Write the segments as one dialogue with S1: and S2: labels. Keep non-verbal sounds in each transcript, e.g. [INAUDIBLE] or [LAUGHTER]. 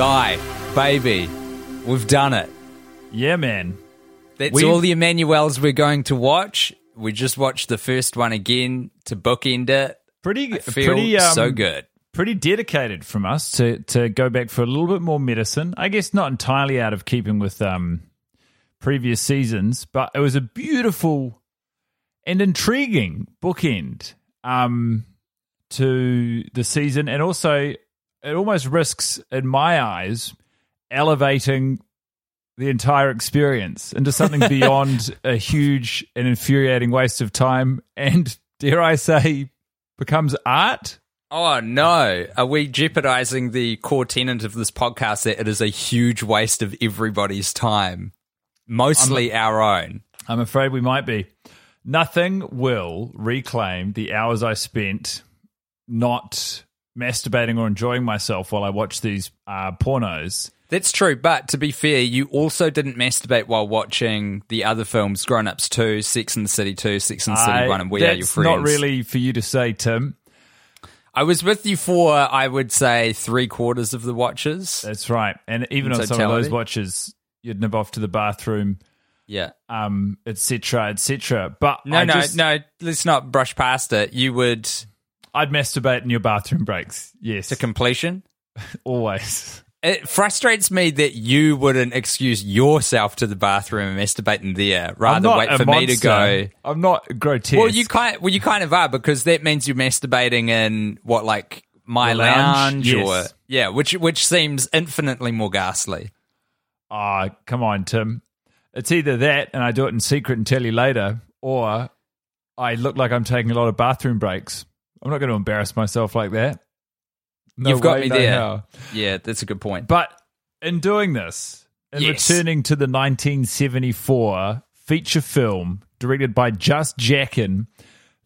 S1: Guy, baby, we've done it.
S2: Yeah, man.
S1: That's
S2: We've-
S1: all the Emmanuelles we're going to watch. We just watched the first one again to bookend it.
S2: Pretty, pretty, um,
S1: so good.
S2: Pretty dedicated from us to to go back for a little bit more medicine. I guess not entirely out of keeping with um, previous seasons, but it was a beautiful and intriguing bookend um, to the season, and also it almost risks, in my eyes, elevating the entire experience into something [LAUGHS] beyond a huge and infuriating waste of time, and dare I say, becomes art.
S1: Oh no, are we jeopardizing the core tenet of this podcast that it is a huge waste of everybody's time, mostly our own?
S2: I'm afraid we might be. Nothing will reclaim the hours I spent not masturbating or enjoying myself while I watch these uh, pornos.
S1: That's true, but to be fair, you also didn't masturbate while watching the other films, Grown Ups 2, Sex and the City 2, Sex and the City
S2: I-
S1: 1, and We Are Your Friends.
S2: not really for you to say, Tim.
S1: I was with you for, I would say, three quarters of the watches.
S2: That's right. And even on some of those watches, you'd nip off to the bathroom,
S1: Yeah.
S2: um, etc., etc. But
S1: No,
S2: I
S1: no,
S2: just-
S1: no. Let's not brush past it. You would
S2: I'd masturbate in your bathroom breaks. Yes,
S1: to completion. [LAUGHS]
S2: always.
S1: It frustrates me that you wouldn't excuse yourself to the bathroom and masturbate in there rather wait for me to go.
S2: I'm not grotesque.
S1: Well, you kind well, you kind of are because that means you're masturbating in what like my
S2: The lounge?
S1: lounge, or
S2: Yes.
S1: yeah, which which seems infinitely more ghastly.
S2: Ah, come on, Tim. It's either that and I do it in secret and tell you later, or I look like I'm taking a lot of bathroom breaks. I'm not going to embarrass myself like that. No
S1: You've got
S2: way,
S1: me
S2: no
S1: there.
S2: how.
S1: Yeah, that's a good point.
S2: But in doing this, in
S1: Yes.
S2: returning to the 1974 feature film directed by Just Jaeckin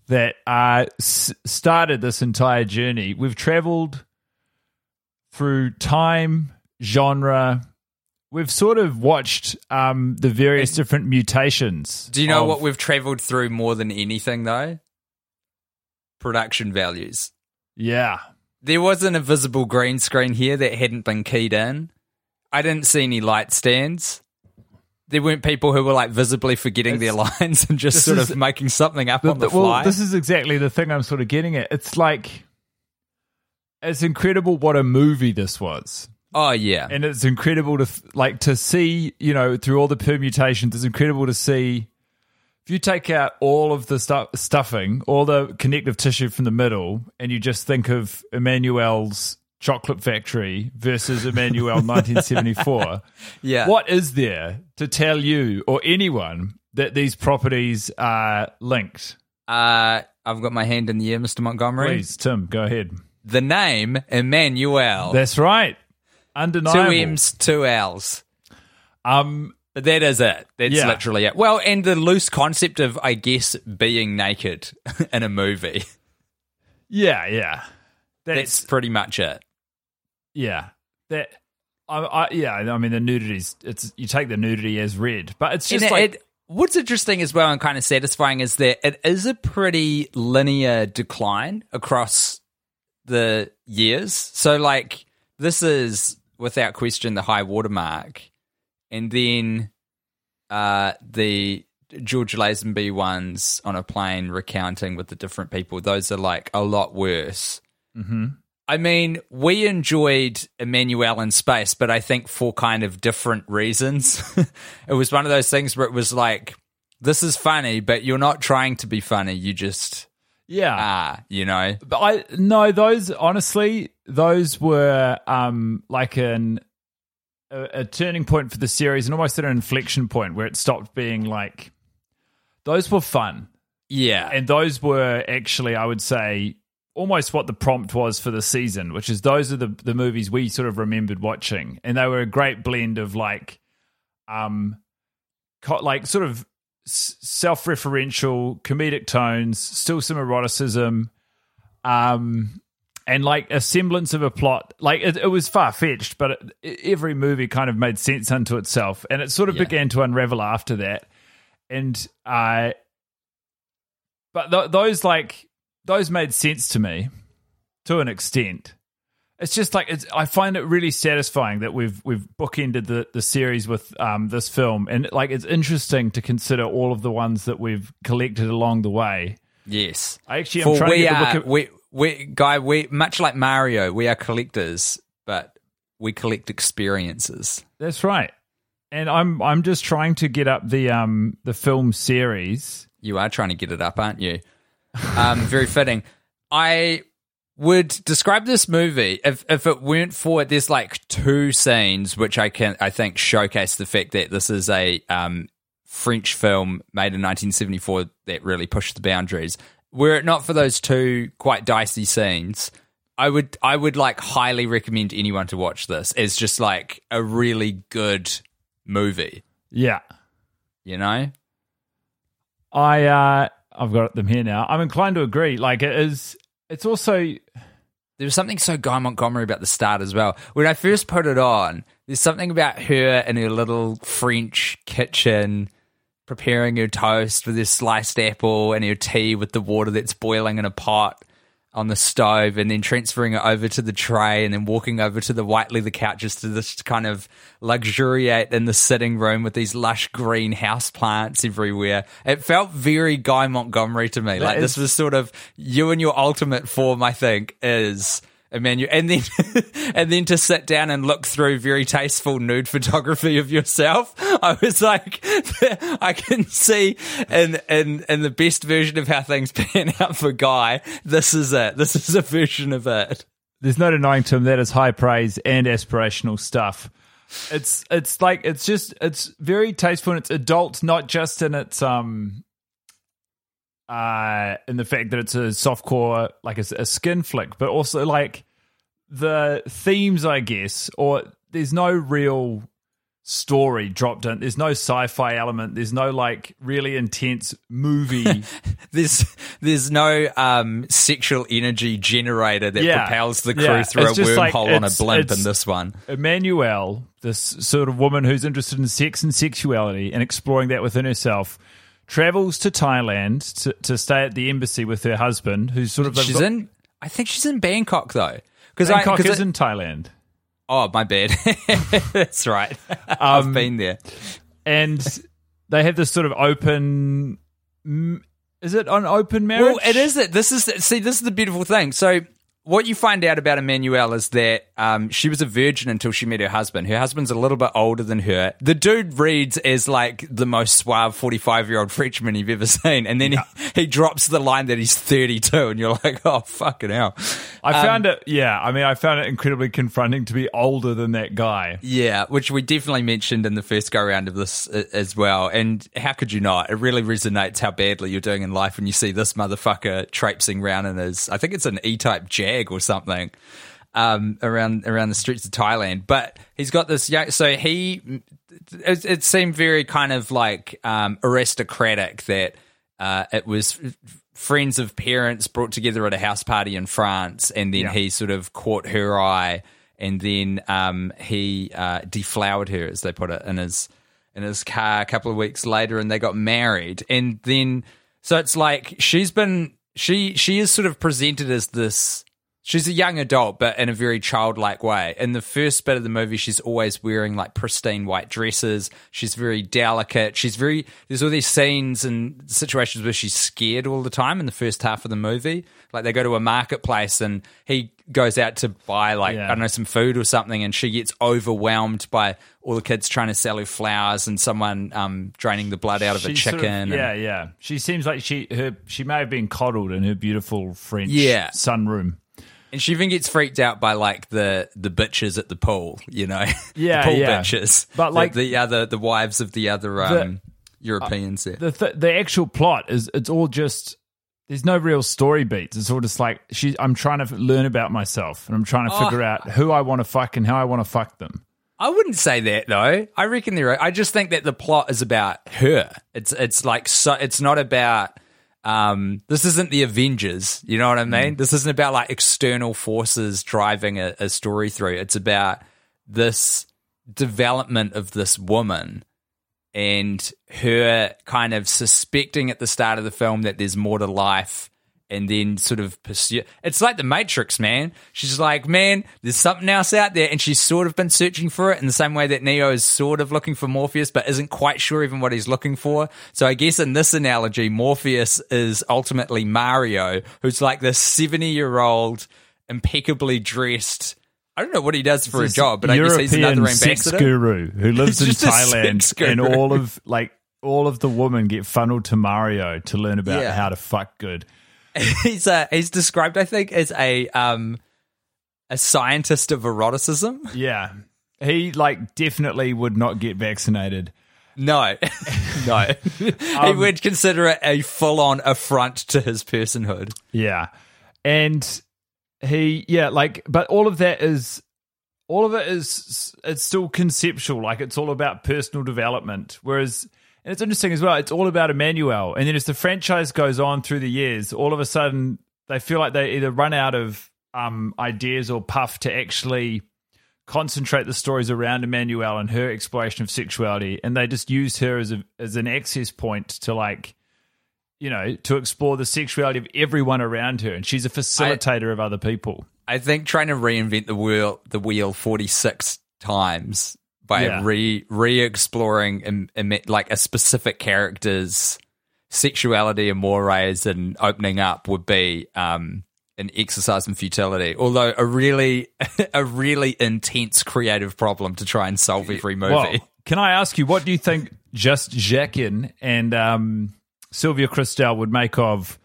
S2: that uh, s- started this entire journey, we've traveled through time, genre. We've sort of watched um, the various different mutations.
S1: Do you know
S2: of-
S1: what we've traveled through more than anything though? Production values.
S2: Yeah.
S1: There wasn't a visible green screen here that hadn't been keyed in. I didn't see any light stands. There weren't people who were like visibly forgetting their lines and just sort
S2: is-
S1: of making something up
S2: The-
S1: on the,
S2: the- well,
S1: fly.
S2: this is exactly the thing I'm sort of getting at. It's like it's incredible what a movie this was.
S1: oh yeah,
S2: and it's incredible to like to see you know through all the permutations it's incredible to see if you take out all of the stu- stuffing all the connective tissue from the middle and you just think of emmanuelle's chocolate factory versus emmanuelle [LAUGHS] 1974
S1: yeah.
S2: what is there to tell you or anyone that these properties are linked
S1: Uh, I've got my hand in the air, Mr. Montgomery.
S2: please tim go ahead
S1: The name Emmanuelle.
S2: that's right Undeniable.
S1: two M's, two L's.
S2: um
S1: That is it. That's
S2: Yeah.
S1: literally it. Well, and the loose concept of, I guess, being naked [LAUGHS] in a movie.
S2: yeah yeah
S1: That's pretty much it.
S2: Yeah. That I, I, yeah, I mean the nudity's it's you take the nudity as read, but it's just
S1: And
S2: like
S1: it, what's interesting as well and kind of satisfying is that it is a pretty linear decline across the years. So, like, this is without question the high watermark, and then uh, the George Lazenby ones on a plane recounting with the different people. Those are like a lot worse.
S2: Mm-hmm.
S1: I mean, we enjoyed Emmanuelle in space, but I think for kind of different reasons. [LAUGHS] it was one of those things where it was like, this is funny, but you're not trying to be funny. You just
S2: yeah.
S1: are, you know?
S2: But I no, those honestly, those were um like an a, a turning point for the series and almost at an inflection point where it stopped being like those were fun.
S1: Yeah.
S2: And those were actually, I would say, almost what the prompt was for the season, which is those are the the movies we sort of remembered watching, and they were a great blend of like, um, co- like sort of s- self-referential comedic tones, still some eroticism, um, and like a semblance of a plot. Like it, it was far fetched, but it, every movie kind of made sense unto itself, and it sort of
S1: Yeah.
S2: began to unravel after that. And uh, but th- those like those made sense to me to an extent. It's just like it's. I find it really satisfying that we've we've bookended the the series with um this film, and like it's interesting to consider all of the ones that we've collected along the way.
S1: yes.
S2: I actually am
S1: For
S2: trying to
S1: we
S2: get the book. Of,
S1: we, we, guy, we, much like Mario, we are collectors, but we collect experiences.
S2: that's right, and I'm I'm just trying to get up the um the film series.
S1: You are trying to get it up, aren't you? Um, [LAUGHS] very fitting. I would describe this movie if if it weren't for there's like two scenes which I can I think showcase the fact that this is a um, French film made in 1974 that really pushed the boundaries. Were it not for those two quite dicey scenes, I would I would like highly recommend anyone to watch this. It's just like a really good movie,
S2: Yeah,
S1: you know?
S2: I uh I've got them here now. I'm inclined to agree. Like it is. It's also
S1: There was something so Guy Montgomery about the start as well. When I first put it on, there's something about her in her little French kitchen preparing your toast with her sliced apple and your tea with the water that's boiling in a pot on the stove and then transferring it over to the tray and then walking over to the white leather couches to just kind of luxuriate in the sitting room with these lush green house plants everywhere. It felt very Guy Montgomery to me. like this
S2: is-
S1: was sort of you and your ultimate form, I think, is Emmanuelle. And then [LAUGHS] and then to sit down and look through very tasteful nude photography of yourself. I was like [LAUGHS] I can see in in in the best version of how things [LAUGHS] pan out for Guy, this is it. This is a version of it.
S2: there's no denying to him that is high praise and aspirational stuff. It's it's like it's just it's very tasteful and it's adult, not just in its um uh in the fact that it's a soft core, like a, a skin flick, but also like the themes, I guess, or there's no real story dropped in. There's no sci-fi element. There's no like really intense movie. [LAUGHS]
S1: There's there's no um, sexual energy generator that
S2: Yeah.
S1: propels the crew
S2: Yeah.
S1: through
S2: It's
S1: a
S2: just like-
S1: wormhole on a blimp in this one.
S2: Emmanuelle, this sort of woman who's interested in sex and sexuality and exploring that within herself, travels to Thailand to, to stay at the embassy with her husband, who's sort of
S1: She's in. I think she's in Bangkok though. Because I,
S2: is
S1: I-
S2: in Thailand,
S1: oh my bad. [LAUGHS] That's right.
S2: Um,
S1: I've been there.
S2: and they have this sort of open. Is it an open marriage?
S1: Well, it is it. This is see. This is the beautiful thing. So, what you find out about Emmanuelle is that um, she was a virgin until she met her husband. Her husband's a little bit older than her. The dude reads as like the most suave forty-five-year-old Frenchman you've ever seen, and then he, he drops the line that he's thirty-two, and you're like, oh fucking hell.
S2: I
S1: um,
S2: found it. Yeah, I mean, I found it incredibly confronting to be older than that guy.
S1: Yeah, which we definitely mentioned in the first go round of this as well. And how could you not? It really resonates how badly you're doing in life when you see this motherfucker traipsing around in his, I think it's an E-type Or something, um, around around the streets of Thailand. But he's got this young, so he, it, it seemed very kind of like um, aristocratic that uh, it was friends of parents brought together at a house party in France, and then
S2: Yeah.
S1: he sort of caught her eye and then um, he uh, deflowered her, as they put it, in his in his car a couple of weeks later, and they got married. And then, so it's like she's been she she is sort of presented as this. She's a young adult, but in a very childlike way. In the first bit of the movie, she's always wearing like pristine white dresses. She's very delicate. She's very. There's all these scenes and situations where she's scared all the time in the first half of the movie. Like they go to a marketplace and he goes out to buy like
S2: Yeah.
S1: I don't know some food or something, and she gets overwhelmed by all the kids trying to sell her flowers and someone um, draining the blood out of a chicken.
S2: sort of-
S1: and-
S2: yeah, yeah. She seems like she her she may have been coddled in her beautiful French
S1: Yeah.
S2: sunroom.
S1: And she even gets freaked out by like the the bitches at the pool, you know, [LAUGHS]
S2: Yeah,
S1: the pool
S2: yeah.
S1: bitches,
S2: But, like-
S1: the, other the wives of the other um, Europeans there.
S2: The th- the actual plot is it's all just there's no real story beats. It's all just like she. I'm trying to learn about myself and I'm trying to
S1: Oh.
S2: figure out who I want to fuck and how I want to fuck them.
S1: I wouldn't say that though. I reckon they're. I just think that the plot is about her. It's it's like so. It's not about. Um, this isn't the Avengers. You know what I mean? This isn't about like external forces driving a, a story through. It's about this development of this woman and her kind of suspecting at the start of the film that there's more to life and then sort of pursue it's like the matrix man she's like man there's something else out there and she's sort of been searching for it in the same way that neo is sort of looking for morpheus but isn't quite sure even what he's looking for so i guess in this analogy morpheus is ultimately mario who's like this 70 year old impeccably dressed I don't know what he does for a job, but I guess he's another
S2: European sex
S1: ambassador.
S2: guru who [LAUGHS] lives in
S1: He's just a
S2: Thailand, and all of like all of the women get funneled to Mario to learn about
S1: Yeah.
S2: how to fuck good. [LAUGHS]
S1: he's uh, he's described, I think, as a um a scientist of eroticism.
S2: Yeah, he like definitely would not get vaccinated.
S1: No, [LAUGHS] no, [LAUGHS] he would consider it a full on affront to his personhood.
S2: Yeah. And he yeah, like but all of that is all of it is it's still conceptual, like it's all about personal development. Whereas and it's interesting as well, it's all about Emmanuelle. And then as the franchise goes on through the years, all of a sudden they feel like they either run out of um, ideas or puff to actually concentrate the stories around Emmanuelle and her exploration of sexuality, and they just use her as a as an access point to like you know, to explore the sexuality of everyone around her, and she's a facilitator of other people.
S1: I think trying to reinvent the wheel the wheel forty six times by
S2: Yeah.
S1: re re exploring like a specific character's sexuality and mores and opening up would be um, an exercise in futility. Although a really [LAUGHS] a really intense creative problem to try and solve every movie.
S2: Well, [LAUGHS] can I ask you, what do you think Just Jaeckin and um, Sylvia Kristel would make of,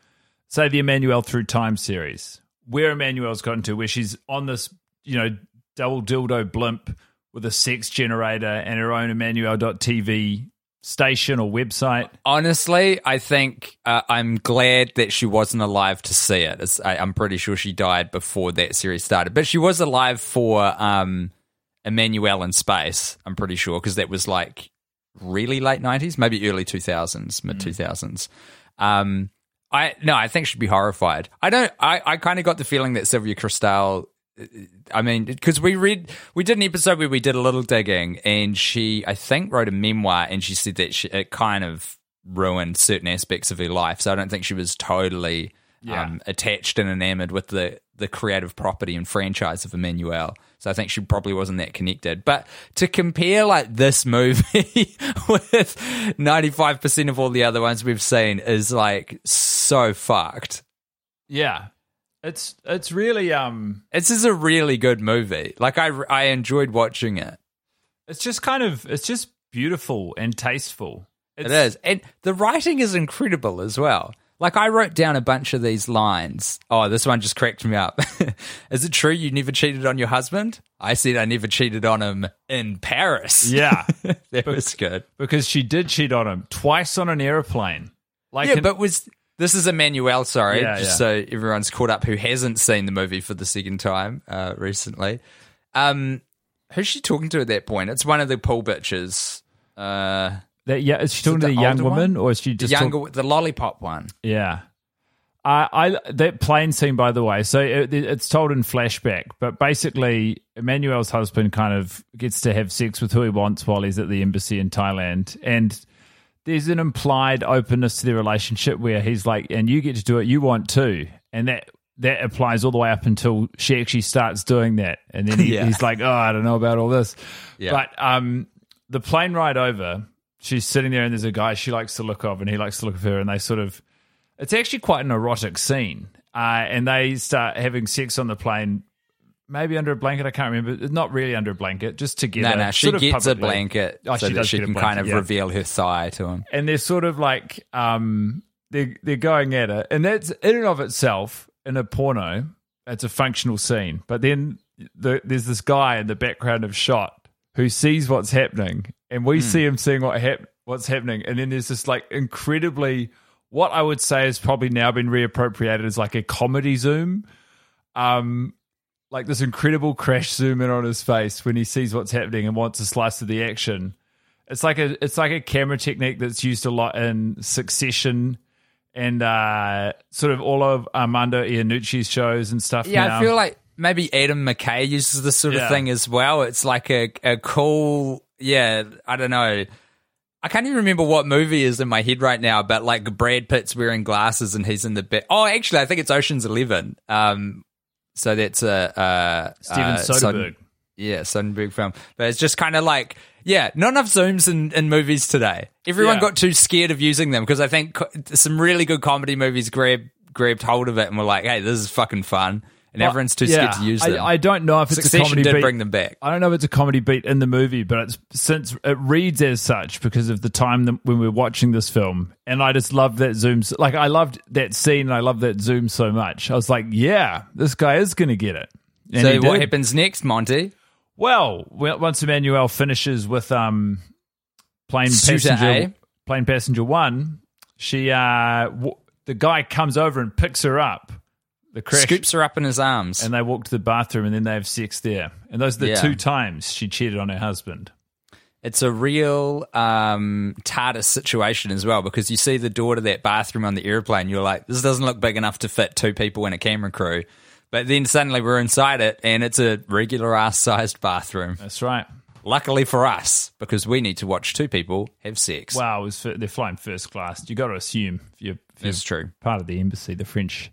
S2: say, the Emmanuelle Through Time series, where Emmanuelle's gotten to, where she's on this, you know, double dildo blimp with a sex generator and her own Emmanuelle.tv station or website?
S1: Honestly, I think uh, I'm glad that she wasn't alive to see it. I, I'm pretty sure she died before that series started, but she was alive for um, Emmanuelle in Space. I'm pretty sure because that was like really late 90s, maybe early 2000s, mid 2000s. Um, I no, I think she'd be horrified. I don't. I, I kind of got the feeling that Sylvia Kristel I mean, because we read, we did an episode where we did a little digging, and she, I think, wrote a memoir, and she said that she, it kind of ruined certain aspects of her life. So I don't think she was totally um, attached and enamored with the the creative property and franchise of Emmanuelle. So I think she probably wasn't that connected. But to compare like this movie [LAUGHS] with ninety five percent of all the other ones we've seen is like so fucked.
S2: Yeah. It's it's really um
S1: This is a really good movie. Like I, I enjoyed watching it.
S2: it's just kind of it's just beautiful and tasteful. It's,
S1: It is, and the writing is incredible as well. Like I wrote down a bunch of these lines. Oh, this one just cracked me up. [LAUGHS] is it true you never cheated on your husband? I said I never cheated on him in Paris.
S2: Yeah. [LAUGHS]
S1: that was good.
S2: because she did cheat on him twice on an airplane. Like
S1: Yeah,
S2: an-
S1: but was this is Emmanuelle? Sorry,
S2: Yeah,
S1: just
S2: yeah.
S1: so everyone's caught up who hasn't seen the movie for the second time uh, recently. Um, who's she talking to at that point? It's one of the pool bitches. Uh,
S2: that, yeah, is she talking to
S1: the
S2: the young woman
S1: one?
S2: or is she
S1: the
S2: just
S1: younger,
S2: talk-
S1: the lollipop one.
S2: yeah. I, I that plane scene, by the way. So it, it's told in flashback, but basically, Emmanuelle's husband kind of gets to have sex with who he wants while he's at the embassy in Thailand, and there's an implied openness to their relationship where he's like, "And you get to do it, you want to," and that that applies all the way up until she actually starts doing that, and then he, [LAUGHS]
S1: Yeah.
S2: he's like, "Oh, I don't know about all this,"
S1: Yeah.
S2: but um, the plane ride over, she's sitting there, and there's a guy she likes to look of, and he likes to look of her, and they sort of it's actually quite an erotic scene. Uh, and they start having sex on the plane, maybe under a blanket. I can't remember. Not really under a blanket, just together.
S1: No, no, she gets a blanket
S2: Oh,
S1: so
S2: she
S1: that she can
S2: blanket,
S1: kind of
S2: yeah.
S1: reveal her thigh to him.
S2: And they're sort of like, um, they're, they're going at it. And that's in and of itself, in a porno, it's a functional scene. But then the, there's this guy in the background of shot who sees what's happening. And we see him seeing what hap- what's happening. And then there's this like incredibly, what I would say has probably now been reappropriated as like a comedy zoom. Um, like this incredible crash zoom in on his face when he sees what's happening and wants a slice of the action. It's like a it's like a camera technique that's used a lot in Succession and uh, sort of all of Armando Iannucci's shows and stuff.
S1: Yeah,
S2: now.
S1: I feel like maybe Adam McKay uses this sort of thing as well. It's like a, a cool, yeah, I don't know. I can't even remember what movie is in my head right now, but like Brad Pitt's wearing glasses and he's in the bit. Oh, actually, I think it's Ocean's Eleven. Um, so that's a uh,
S2: Steven
S1: uh,
S2: Soderbergh.
S1: yeah, Sonnenberg film. But it's just kind of like, yeah, not enough zooms in, in movies today. Everyone
S2: Yeah.
S1: got too scared of using them because I think co- some really good comedy movies grabbed grabbed hold of it and were like, hey, this is fucking fun. And everyone's too scared to use
S2: I,
S1: them.
S2: I don't know if it's a comedy
S1: did
S2: beat.
S1: bring them back.
S2: I don't know if it's a comedy beat in the movie, but it's since it reads as such because of the time that when we're watching this film, and I just loved that zoom. Like I loved that scene, and I loved that zoom so much. I was like, yeah, this guy is going to get it. And
S1: so what
S2: did.
S1: happens next, Monty?
S2: Well, once Emmanuelle finishes with um, plane passenger,
S1: A.
S2: plane passenger one, she uh, w- the guy comes over and picks her up. The crash,
S1: Scoops her up in his arms.
S2: and they walk to the bathroom, and then they have sex there. And those are the
S1: Yeah.
S2: two times she cheated on her husband.
S1: It's a real um, TARDIS situation as well because you see the door to that bathroom on the airplane. You're like, this doesn't look big enough to fit two people and a camera crew. But then suddenly we're inside it and it's a regular ass sized bathroom.
S2: That's right.
S1: Luckily for us, because we need to watch two people have sex.
S2: Wow, it was they're flying first class. You got to assume if you're, if you're
S1: It's true.
S2: part of the embassy, the French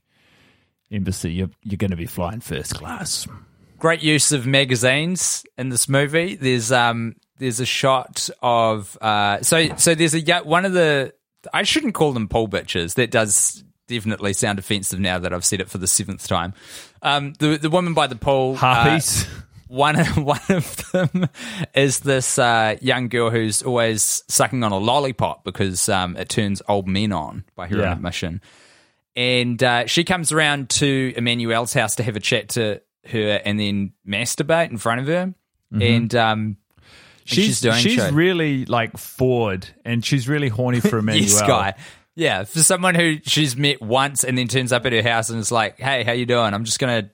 S2: embassy, you're, you're going to be flying first class.
S1: great use of magazines in this movie. There's um there's a shot of uh so so there's a one of the I shouldn't call them pool bitches. That does definitely sound offensive now that I've said it for the seventh time. Um, the the woman by the pool, uh,
S2: Harpies. [LAUGHS]
S1: one one of them is this uh, young girl who's always sucking on a lollipop because um, it turns old men on by her
S2: Yeah.
S1: own admission. And uh, she comes around to Emmanuelle's house to have a chat to her and then masturbate in front of her. And um,
S2: she's
S1: she's doing
S2: she's really like forward, and she's really horny for [LAUGHS] Emmanuelle.
S1: yes, guy. Yeah, for someone who she's met once and then turns up at her house and is like, "Hey, how you doing? I'm just gonna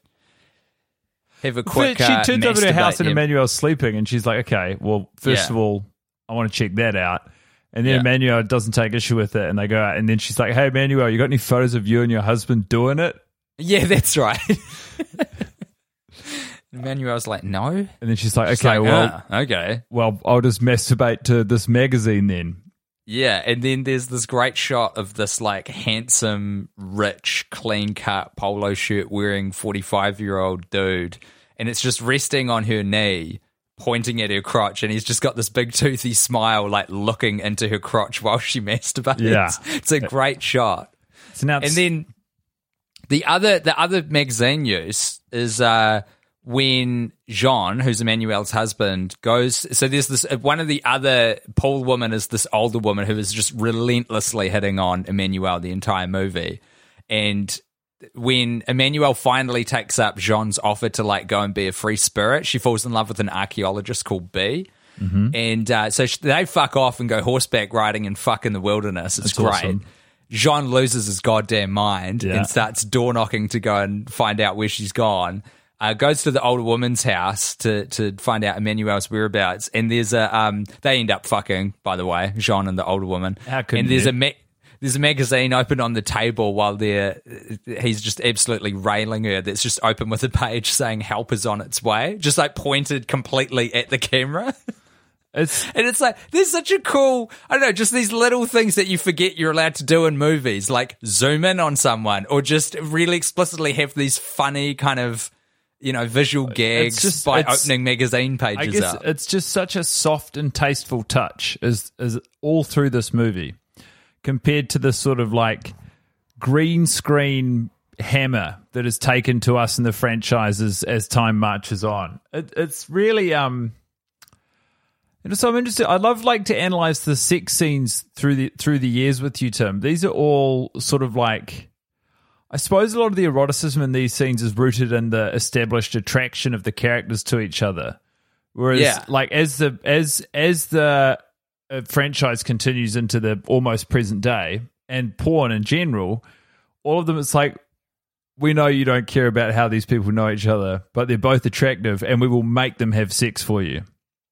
S1: have a quick."
S2: she
S1: uh,
S2: turns over to her house
S1: masturbate."
S2: and Emmanuelle's sleeping, and she's like, "Okay, well, first
S1: Yeah.
S2: of all, I want to check that out." And then
S1: Yeah.
S2: Emmanuelle doesn't take issue with it, and they go out, and then she's like, "Hey, Emmanuelle, you got any photos of you and your husband doing it?"
S1: Yeah, that's right. [LAUGHS] Emmanuelle's like, "No."
S2: And then she's like,
S1: She's
S2: "Okay,
S1: like,
S2: well,
S1: "Ah, okay."
S2: well, I'll just masturbate to this magazine then."
S1: Yeah, and then there's this great shot of this like handsome, rich, clean cut polo shirt wearing 45 year old dude, and it's just resting on her knee, pointing at her crotch, and he's just got this big toothy smile, like looking into her crotch while she [LAUGHS] masturbates.
S2: Yeah.
S1: It's a great shot.
S2: So now,
S1: And then the other the other magazine use is uh when Jean, who's Emmanuelle's husband, goes. So there's this one of the other pole woman is this older woman who is just relentlessly hitting on Emmanuelle the entire movie, and when Emmanuelle finally takes up Jean's offer to like go and be a free spirit, she falls in love with an archaeologist called B. And uh, so they fuck off and go horseback riding and fuck in the wilderness. It's
S2: That's
S1: great.
S2: awesome.
S1: Jean loses his goddamn mind
S2: Yeah.
S1: and starts door knocking to go and find out where she's gone. Uh, goes to the older woman's house to to find out Emmanuelle's whereabouts, and there's a um they end up fucking by the way, Jean and the older woman.
S2: How couldn't
S1: and there's
S2: you?
S1: a ma- there's a magazine open on the table while they're he's just absolutely railing her. That's just open with a page saying "Help is on its way," just like pointed completely at the camera. [LAUGHS]
S2: It's
S1: And it's like there's such a cool I don't know, just these little things that you forget you're allowed to do in movies, like zoom in on someone or just really explicitly have these funny kind of you know visual gags
S2: just-
S1: by opening magazine
S2: I
S1: pages
S2: guess
S1: up.
S2: it's just such a soft and tasteful touch as as all through this movie compared to the sort of like green screen hammer that is taken to us in the franchises as time marches on. It, it's really um you know, so I'm interested. I love like to analyze the sex scenes through the through the years with you, Tim. These are all sort of like I suppose a lot of the eroticism in these scenes is rooted in the established attraction of the characters to each other. Whereas,
S1: Yeah.
S2: like as the as as the franchise continues into the almost present day and porn in general, all of them it's like we know you don't care about how these people know each other, but they're both attractive, and we will make them have sex for you.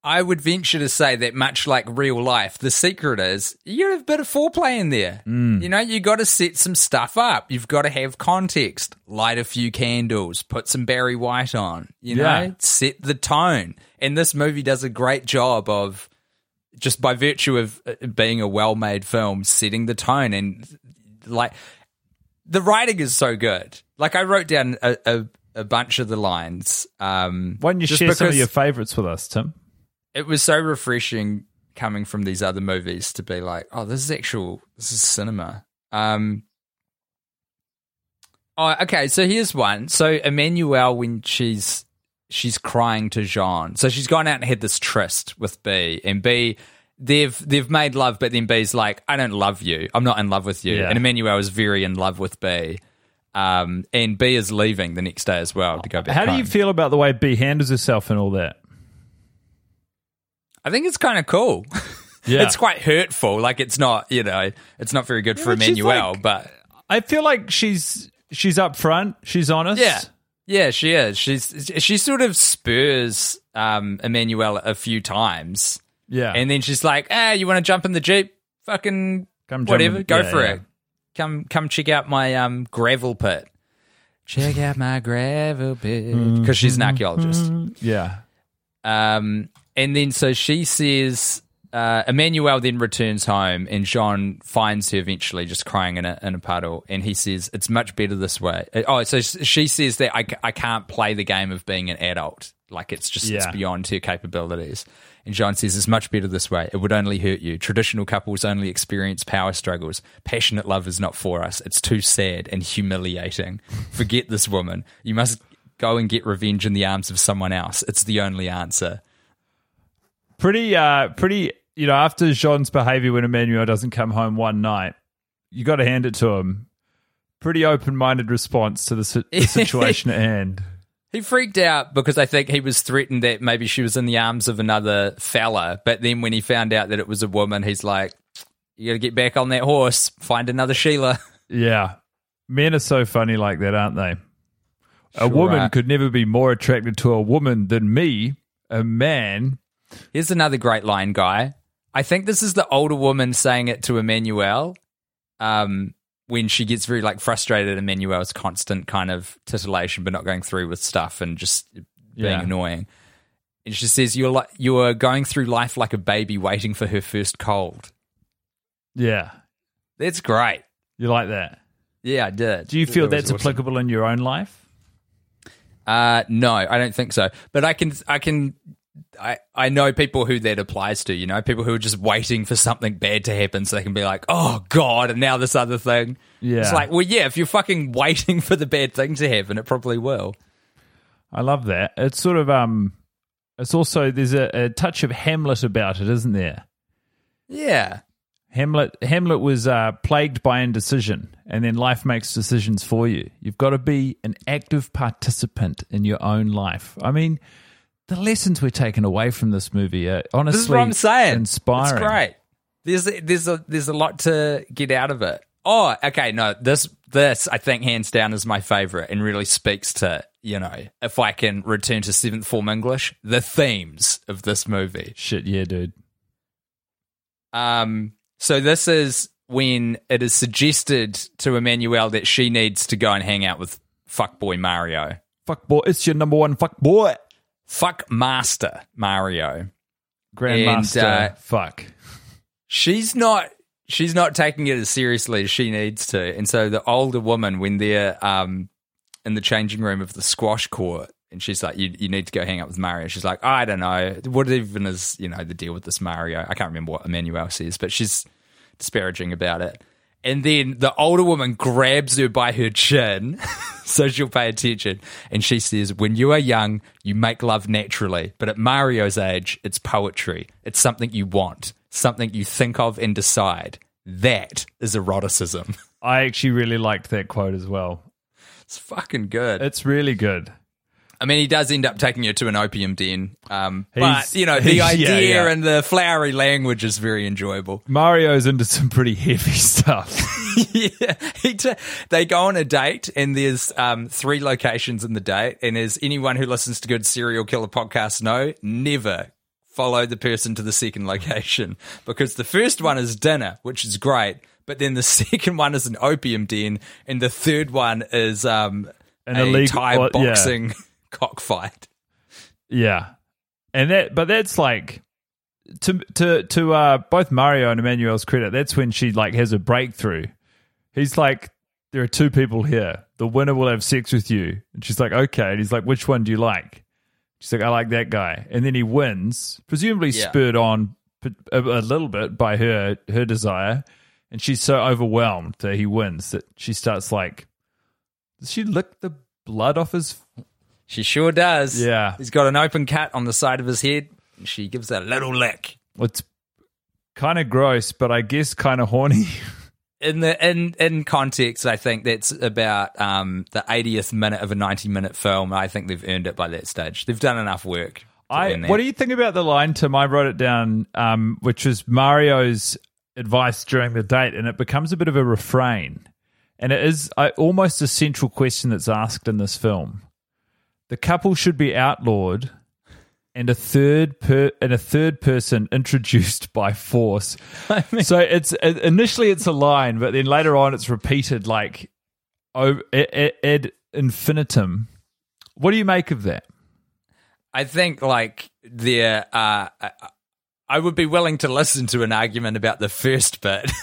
S1: I would venture to say that much like real life, the secret is you have a bit of foreplay in there.
S2: Mm.
S1: You know, you got to set some stuff up. You've got to have context, light a few candles, put some Barry White on, you
S2: Yeah.
S1: know, set the tone. And this movie does a great job of just by virtue of uh, being a well made film, setting the tone. And like the writing is so good. Like I wrote down a, a, a bunch of the lines. Um,
S2: Why don't you share some of your favorites with us, Tim?
S1: it was so refreshing coming from these other movies to be like, oh, this is actual, this is cinema. Um, oh, okay. So here's one. So Emmanuelle, when she's she's crying to Jean, so she's gone out and had this tryst with B, and B. They've they've made love, but then B's like, I don't love you. I'm not in love with you.
S2: Yeah.
S1: And Emmanuelle is very in love with B. Um, and B is leaving the next day as well to go back.
S2: How do you feel about the way B handles herself and all that?
S1: I think it's kind of cool. [LAUGHS]
S2: Yeah.
S1: it's quite hurtful. Like it's not, you know, it's not very good for
S2: but
S1: Emmanuelle.
S2: like-
S1: but
S2: I feel like she's she's upfront, she's honest.
S1: yeah, yeah, she is. She's she sort of spurs um, Emmanuelle a few times,
S2: yeah.
S1: and then she's like, "Ah, you want to jump in the jeep? Fucking
S2: Come jump
S1: whatever,
S2: in-
S1: go
S2: yeah,
S1: for
S2: yeah.
S1: it. Come come check out my um, gravel pit. Check out my gravel pit because she's an archaeologist.
S2: yeah.
S1: Um, and then so she says, uh, Emmanuelle then returns home, and Jean finds her eventually just crying in a, in a puddle. And he says, It's much better this way. Uh, Oh, so she says that I, I can't play the game of being an adult. Like it's just it's beyond her capabilities. And Jean says, It's much better this way. It would only hurt you. Traditional couples only experience power struggles. Passionate love is not for us. It's too sad and humiliating. [LAUGHS] Forget this woman. You must go and get revenge in the arms of someone else. It's the only answer.
S2: Pretty uh pretty you know, after Jean's behavior when Emmanuelle doesn't come home one night, you gotta hand it to him. Pretty open minded response to the, si- the [LAUGHS] situation at hand.
S1: He freaked out because I think he was threatened that maybe she was in the arms of another fella. But then when he found out that it was a woman, he's like, You got to get back on that horse, find another Sheila. [LAUGHS]
S2: Yeah. Men are so funny like that, aren't they? A
S1: Sure
S2: woman
S1: are.
S2: could never be more attracted to a woman than me, a man.
S1: Here's another great line, guy. I think this is the older woman saying it to Emmanuelle um, when she gets very like frustrated at Emmanuelle's constant kind of titillation, but not going through with stuff and just being
S2: Yeah.
S1: annoying. And she says, "You're like you're going through life like a baby waiting for her first cold."
S2: Yeah.
S1: That's great.
S2: You like that?
S1: Yeah, I did.
S2: Do you feel
S1: That
S2: that's
S1: awesome.
S2: applicable in your own life?
S1: Uh, no, I don't think so. But I can, I can, I, I know people who that applies to. You know, people who are just waiting for something bad to happen so they can be like, "Oh God!" And now this other thing.
S2: Yeah.
S1: it's like, well, yeah. If you're fucking [LAUGHS] waiting for the bad thing to happen, it probably will.
S2: I love that. It's sort of um it's also there's a, a touch of Hamlet about it, isn't there?
S1: Yeah,
S2: Hamlet Hamlet was uh, plagued by indecision, and then life makes decisions for you. You've got to be an active participant in your own life. I mean, the lessons we're taking away from this movie are honestly
S1: this is what I'm saying.
S2: inspiring.
S1: It's great. There's a, there's a there's a lot to get out of it. Oh, okay. No, this this I think hands down is my favorite and really speaks to you know if I can return to seventh form English, the themes of this movie.
S2: Shit, yeah, dude.
S1: Um, so this is when it is suggested to Emmanuelle that she needs to go and hang out with fuckboy Mario.
S2: Fuck boy, it's your number one fuck boy.
S1: Fuck master Mario.
S2: Grandmaster.
S1: And, uh,
S2: fuck.
S1: she's not she's not taking it as seriously as she needs to and so the older woman when they're um in the changing room of the squash court and she's like you, you need to go hang out with mario she's like i don't know what even is you know the deal with this mario i can't remember what emmanuelle says but she's disparaging about it and then the older woman grabs her by her chin [LAUGHS] so she'll pay attention. And she says when you are young you make love naturally but at mario's age it's poetry. It's something you want something you think of and decide. That is eroticism. [LAUGHS]
S2: I actually really liked that quote as well.
S1: it's fucking good.
S2: It's really good.
S1: I mean he does end up taking her to an opium den um, but you know the [LAUGHS] idea
S2: yeah, yeah.
S1: and the flowery language is very enjoyable
S2: Mario's into some pretty heavy [LAUGHS] stuff. [LAUGHS]
S1: yeah, he t- they go on a date, and there's um, three locations in the date. And as anyone who listens to good serial killer podcasts know, never follow the person to the second location because the first one is dinner, which is great, but then the second one is an opium den, and the third one is um,
S2: An
S1: a
S2: illegal-
S1: Thai
S2: well, yeah.
S1: Cockfight.
S2: yeah. And that but that's like to to to uh both Mario and Emmanuelle's credit, that's when she like has a breakthrough. He's like there are two people here. The winner will have sex with you. And she's like, okay. And he's like, which one do you like? She's like, I like that guy. And then he wins, presumably
S1: Yeah.
S2: spurred on a, a little bit by her her desire. And she's so overwhelmed that he wins that she starts like, does she lick the blood off his?
S1: She sure does.
S2: Yeah.
S1: He's got an open cut on the side of his head. She gives that a little lick.
S2: It's kind of gross, but I guess kind of horny. [LAUGHS]
S1: in the in in context, I think that's about um, the 80th minute of a 90 minute film. I think they've earned it by that stage. They've done enough work.
S2: I what do you think about the line, Tim? I wrote it down, um, which was Mario's advice during the date, and it becomes a bit of a refrain, and it is uh, almost a central question that's asked in this film. The couple should be outlawed, and a third per and a third person introduced by force. [LAUGHS] so it's initially it's a line, but then later on it's repeated like oh, ad, infinitum. What do you make of that?
S1: I think like there. Uh, I, I would be willing to listen to an argument about the first bit. [LAUGHS]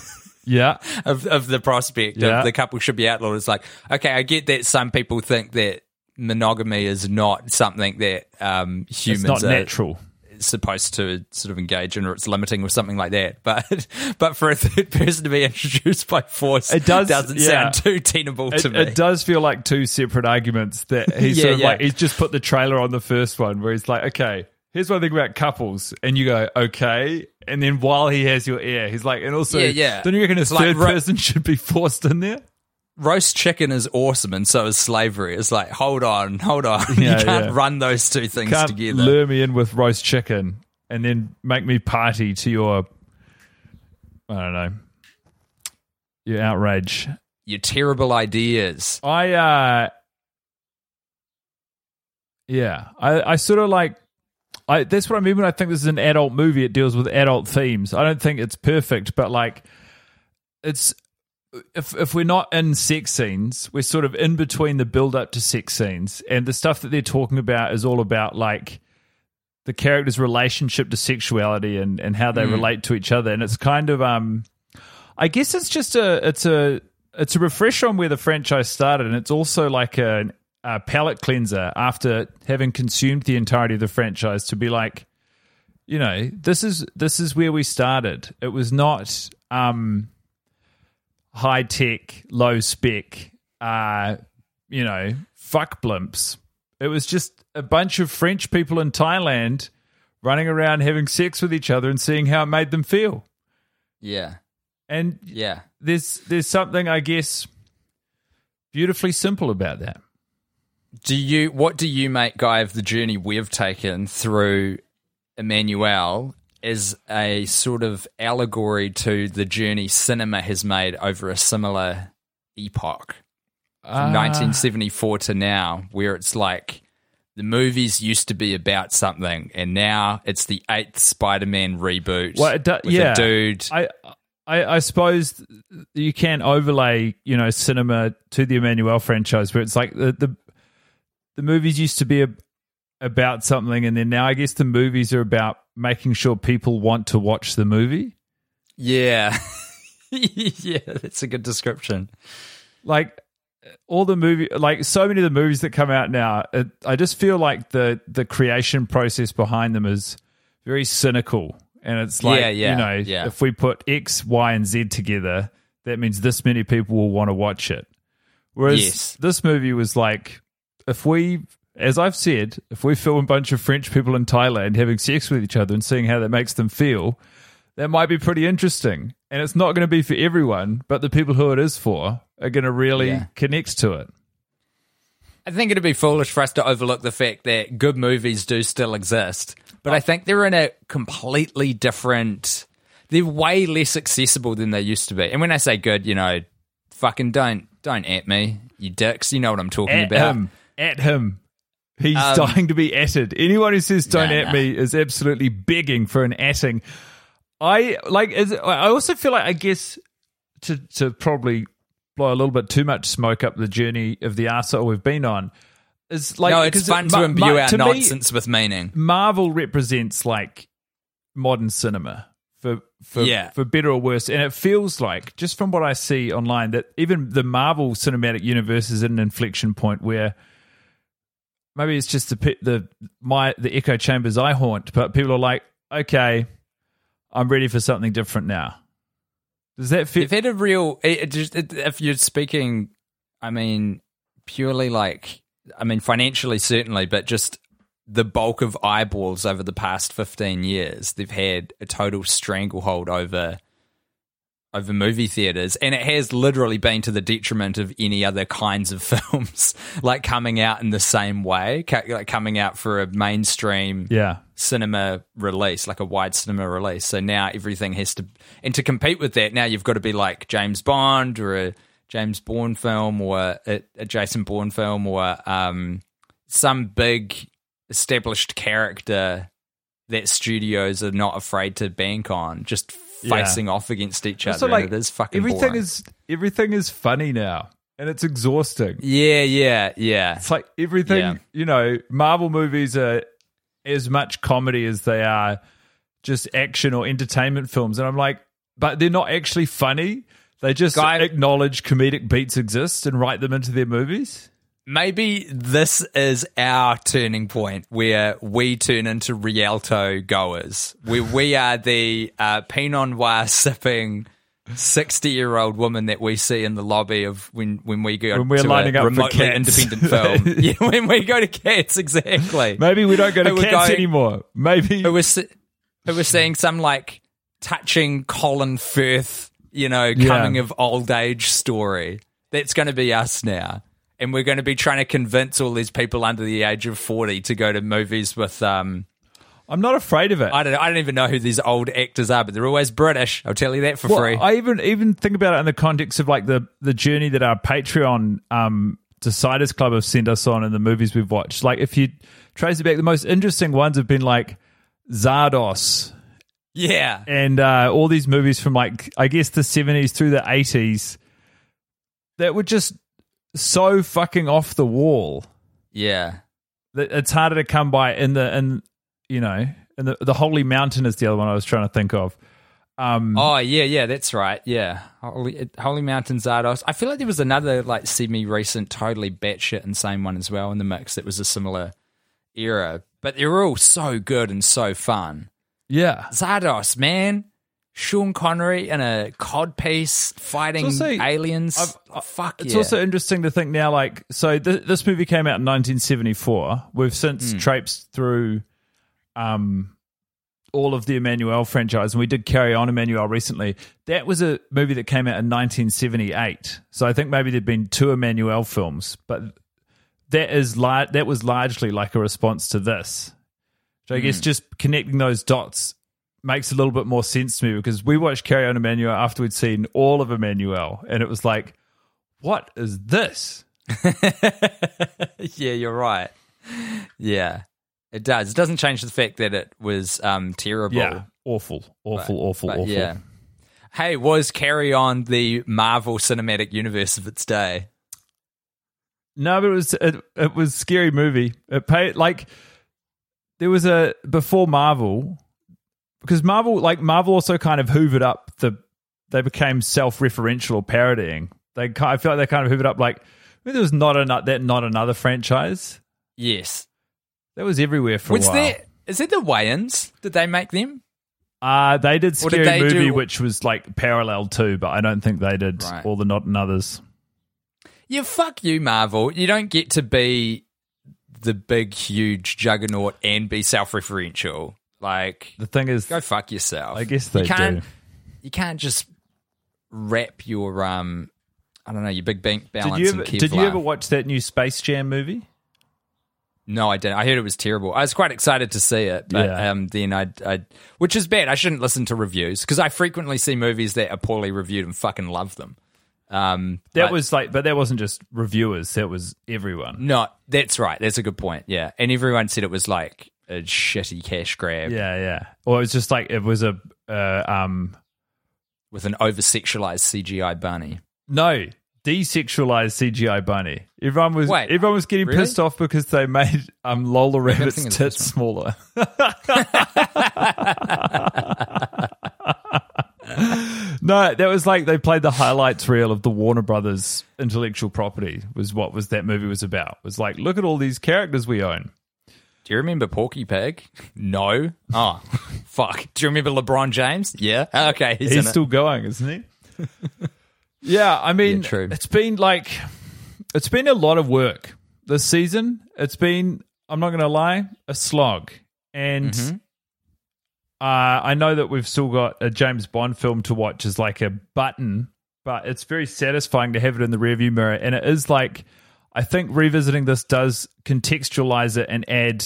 S2: Yeah.
S1: of, of the prospect
S2: Yeah.
S1: of the couple should be outlawed. It's like, okay, I get that some people think that monogamy is not something that um, humans
S2: It's not
S1: are
S2: natural.
S1: supposed to sort of engage in or it's limiting or something like that. [LAUGHS] But but for a third person to be introduced by force
S2: It does-
S1: doesn't
S2: yeah.
S1: sound too tenable
S2: It,
S1: to me.
S2: it does feel like two separate arguments that he's [LAUGHS]
S1: Yeah,
S2: sort of
S1: yeah.
S2: like he's just put the trailer on the first one where he's like, okay, here's one thing about couples, and you go, okay, and then while he has your ear, he's like, and also,
S1: Yeah, yeah.
S2: don't you reckon a
S1: It's
S2: third
S1: ro-
S2: person should be forced in there?
S1: Roast chicken is awesome and so is slavery. It's like, hold on, hold on. [LAUGHS]
S2: Yeah,
S1: you can't
S2: yeah.
S1: run those two things
S2: Can't
S1: together.
S2: lure me in with roast chicken and then make me party to your, I don't know, your outrage.
S1: Your terrible ideas.
S2: I uh yeah, I I sort of like I that's what I mean when I think this is an adult movie. It deals with adult themes. I don't think it's perfect, but like it's if if we're not in sex scenes, we're sort of in between the build up to sex scenes, and the stuff that they're talking about is all about like the character's relationship to sexuality and and how they relate to each other, and it's kind of um I guess it's just a it's a it's a refresher on where the franchise started, and it's also like a, a palate cleanser after having consumed the entirety of the franchise to be like, you know, this is this is where we started. It was not um, high tech, low spec, uh, you know, fuck blimps. It was just a bunch of French people in Thailand running around having sex with each other and seeing how it made them feel.
S1: Yeah.
S2: And
S1: Yeah.
S2: there's there's something I guess beautifully simple about that.
S1: Do you what do you make Guy of the journey we've taken through Emmanuelle as a sort of allegory to the journey cinema has made over a similar epoch from ah. 1974 to now, where it's like the movies used to be about something, and now it's the eighth Spider-Man reboot.
S2: Well, do- yeah.
S1: dude
S2: I I, I suppose you can overlay, you know, cinema to the Emmanuelle franchise, where it's like the the, the movies used to be a, about something, and then now I guess the movies are about making sure people want to watch the movie.
S1: Yeah. [LAUGHS] yeah, that's a good description.
S2: Like all the movie, like so many of the movies that come out now, it, I just feel like the the creation process behind them is very cynical, and it's like
S1: Yeah, yeah,
S2: you know,
S1: yeah.
S2: if we put X, Y, and Z together, that means this many people will want to watch it. Whereas
S1: Yes.
S2: this movie was like, if we, as I've said, if we film a bunch of French people in Thailand having sex with each other and seeing how that makes them feel, that might be pretty interesting. And it's not going to be for everyone, but the people who it is for are going to really
S1: Yeah.
S2: connect to it.
S1: I think it'd be foolish for us to overlook the fact that good movies do still exist, but I think they're in a completely different. They're way less accessible than they used to be. And when I say good, you know, fucking don't don't at me, you dicks. You know what I'm talking
S2: At
S1: about.
S2: him. At him. He's
S1: Um,
S2: dying to be atted. Anyone who says don't
S1: Nah,
S2: at
S1: nah.
S2: me is absolutely begging for an atting. I like is I also feel like I guess to to probably blow a little bit too much smoke up the journey of the arsehole we've been on. Is like
S1: no, it's fun
S2: it-
S1: to imbue
S2: Ma-
S1: our
S2: to me,
S1: nonsense with meaning.
S2: Marvel represents like modern cinema for for
S1: Yeah.
S2: for better or worse, and it feels like just from what I see online that even the Marvel cinematic universe is at an inflection point where maybe it's just the the my the echo chambers I haunt, but people are like, okay, I'm ready for something different now. Does that fit?
S1: They've had a real. It, it it, if you're speaking, I mean, purely like, I mean, financially certainly, but just the bulk of eyeballs over the past 15 years, they've had a total stranglehold over over movie theaters, and it has literally been to the detriment of any other kinds of [LAUGHS] films, like coming out in the same way, like coming out for a mainstream
S2: yeah,
S1: cinema release, like a wide cinema release. So now everything has to, and to compete with that, now you've got to be like James Bond or a James Bourne film or a, a Jason Bourne film or um, some big established character that studios are not afraid to bank on, just
S2: Yeah.
S1: facing off against each other.
S2: Like
S1: it is fucking
S2: everything
S1: boring.
S2: is everything is funny now, and it's exhausting.
S1: yeah, yeah, yeah.
S2: It's like everything,
S1: Yeah.
S2: you know, Marvel movies are as much comedy as they are just action or entertainment films. And I'm like, but they're not actually funny. They just
S1: Guy-
S2: acknowledge comedic beats exist and write them into their movies.
S1: Maybe this is our turning point where we turn into Rialto goers, where we are the uh, Pinot Noir sipping sixty-year-old woman that we see in the lobby of when when we go
S2: When we're
S1: to
S2: lining
S1: a
S2: up for
S1: remotely
S2: Cats.
S1: independent [LAUGHS] film. yeah, when we go to Cats, exactly.
S2: Maybe we don't go to
S1: Who
S2: cats
S1: going-
S2: anymore. Maybe
S1: Who was who was seeing some like touching Colin Firth, you know,
S2: Yeah.
S1: coming of old age story. That's going to be us now. And we're going to be trying to convince all these people under the age of 40 to go to movies with um
S2: I'm not afraid of it.
S1: I don't I don't even know who these old actors are, but they're always British. I'll tell you that for
S2: Well,
S1: free.
S2: I even even think about it in the context of like the the journey that our Patreon um Deciders Club have sent us on and the movies we've watched. Like if you trace it back, the most interesting ones have been like Zardoz
S1: yeah.
S2: and uh, all these movies from like I guess the seventies through the eighties that were just so fucking off the wall
S1: Yeah.
S2: that it's harder to come by in the in you know in the the Holy Mountain is the other one I was trying to think of. Um,
S1: Oh yeah, yeah, that's right. Yeah, Holy, Holy Mountain Zardoz. I feel like there was another like semi-recent, totally batshit insane one as well in the mix. That was a similar era, but they were all so good and so fun.
S2: yeah,
S1: Zardoz, man, Sean Connery in a cod piece fighting
S2: also-
S1: aliens.
S2: I've- I-
S1: Fuck
S2: It's
S1: yeah.
S2: also interesting to think now, like, so th- this movie came out in 1974. We've since
S1: Hmm.
S2: traipsed through um, all of the Emmanuelle franchise, and we did carry on Emmanuelle recently. That was a movie that came out in 1978. So I think maybe there'd been two Emmanuelle films, but that is lar- that was largely like a response to this. So I
S1: Hmm.
S2: guess just connecting those dots makes a little bit more sense to me because we watched Carry On Emmanuelle after we'd seen all of Emmanuelle, and it was like, what is this? [LAUGHS]
S1: yeah, you're right. Yeah, it does. It doesn't change the fact that it was um, terrible.
S2: Yeah, awful, awful, awful,
S1: But
S2: awful.
S1: Yeah. Hey, was Carry On the Marvel Cinematic Universe of its day?
S2: No, but it was it, it was scary movie. It paid like there was a before Marvel because Marvel like Marvel also kind of hoovered up the they became self-referential or parodying. They I feel like they kind of hoovered up like there was not a that not another franchise
S1: Yes.
S2: that was everywhere for
S1: Was
S2: a while.
S1: there? Is it the Wayans? Did they make them?
S2: Uh, they did
S1: Or did
S2: scary
S1: they
S2: movie,
S1: do-
S2: which was like parallel too, but I don't think they did
S1: Right.
S2: all the not and others.
S1: Yeah, fuck you, Marvel. You don't get to be the big, huge juggernaut and be self-referential. Like,
S2: The thing is,
S1: go fuck yourself.
S2: I guess they
S1: you can't,
S2: do.
S1: You can't just wrap your um, I don't know, your big bank balance
S2: Did you ever
S1: Kevlar.
S2: did you ever watch that new Space Jam movie?
S1: No, I didn't. I heard it was terrible. I was quite excited to see it, but
S2: Yeah.
S1: um, then I, I, which is bad. I shouldn't listen to reviews because I frequently see movies that are poorly reviewed and fucking love them. Um,
S2: That
S1: but-
S2: was like, but that wasn't just reviewers. That was everyone.
S1: No, that's right. That's a good point. Yeah, and everyone said it was like a shitty cash grab
S2: Yeah, yeah. Or it was just like it was a uh, um
S1: with an over sexualized CGI bunny.
S2: no desexualized CGI bunny. Everyone was
S1: Wait,
S2: everyone was getting
S1: really?
S2: pissed off because they made um Lola Rabbit's tits smaller. [LAUGHS] no, that was like they played the highlights reel of the Warner Brothers intellectual property was what was that movie was about. Was like look at all these characters we own.
S1: Do you remember Porky Pig? [LAUGHS] No. Oh, [LAUGHS] fuck. Do you remember LeBron James? Yeah. Okay, he's,
S2: He's,
S1: in it.
S2: still going, isn't he? [LAUGHS] yeah, I mean,
S1: Yeah, true.
S2: it's been like it's been a lot of work this season. It's been, I'm not going to lie, a slog, and
S1: Mm-hmm.
S2: uh, I know that we've still got a James Bond film to watch as like a button, but it's very satisfying to have it in the rearview mirror, and it is like. I think revisiting this does contextualize it and add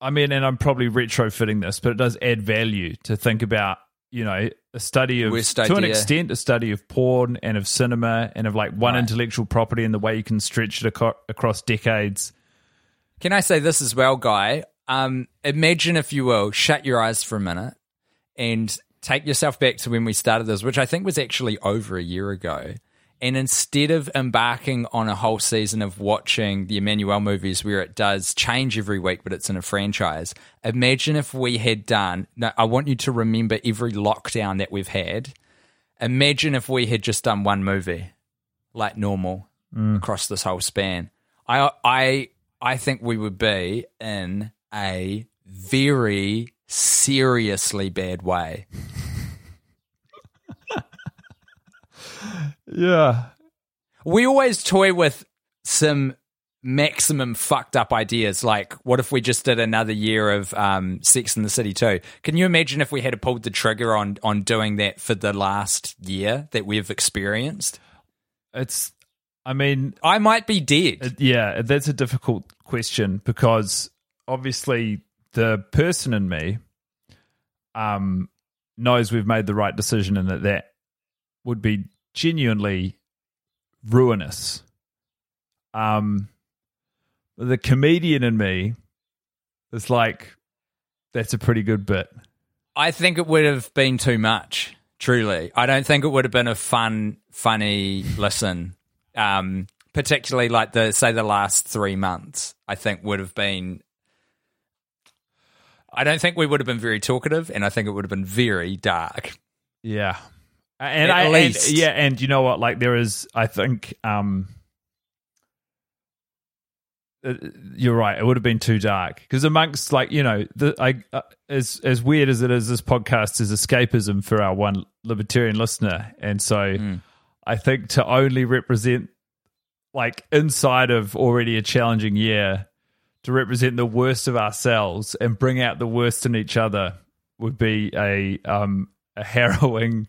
S2: I mean, and I'm probably retrofitting this, but it does add value to think about, you know, a study of,
S1: Worst
S2: to an extent, a study of porn and of cinema and of like one
S1: Right.
S2: intellectual property and the way you can stretch it aco- across decades.
S1: Can I say this as well, Guy? Um, imagine, if you will, shut your eyes for a minute and take yourself back to when we started this, which I think was actually over a year ago. And instead of embarking on a whole season of watching the Emmanuelle movies where it does change every week, but it's in a franchise, imagine if we had done. No, I want you to remember every lockdown that we've had. Imagine if we had just done one movie like normal mm. across this whole span. I I I think we would be in a very seriously bad way. [LAUGHS]
S2: Yeah.
S1: We always toy with some maximum fucked up ideas like what if we just did another year of um, Sex in the City too? Can you imagine if we had pulled the trigger on on doing that for the last year that we've experienced?
S2: It's, I mean,
S1: I might be dead.
S2: Uh, yeah, that's a difficult question because obviously the person in me um, knows we've made the right decision and that that would be genuinely ruinous. Um, the comedian in me is like, that's a pretty good bit.
S1: I think it would have been too much. Truly, I don't think it would have been a fun, funny listen. Um, particularly like the say the last three months. I think would have been. I don't think we would have been very talkative, and I think it would have been very dark.
S2: Yeah. And
S1: At
S2: I and- yeah, and you know what? Like there is, I think, um, uh, you're right. It would have been too dark because amongst like you know, the I uh, as as weird as it is, this podcast is escapism for our one libertarian listener, and so I think to only represent like inside of already a challenging year to represent the worst of ourselves and bring out the worst in each other would be a um a harrowing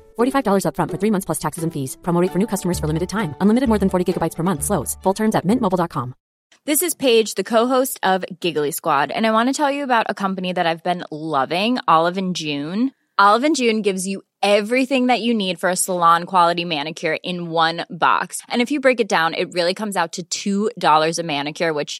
S3: $45 upfront for three months plus taxes and fees. Promo for new customers for limited time. Unlimited more than 40 gigabytes per month. Slows. Full terms at mintmobile.com.
S4: This is Paige, the co-host of Giggly Squad, and I want to tell you about a company that I've been loving, Olive and June. Olive and June gives you everything that you need for a salon quality manicure in one box. And if you break it down, it really comes out to $2 a manicure, which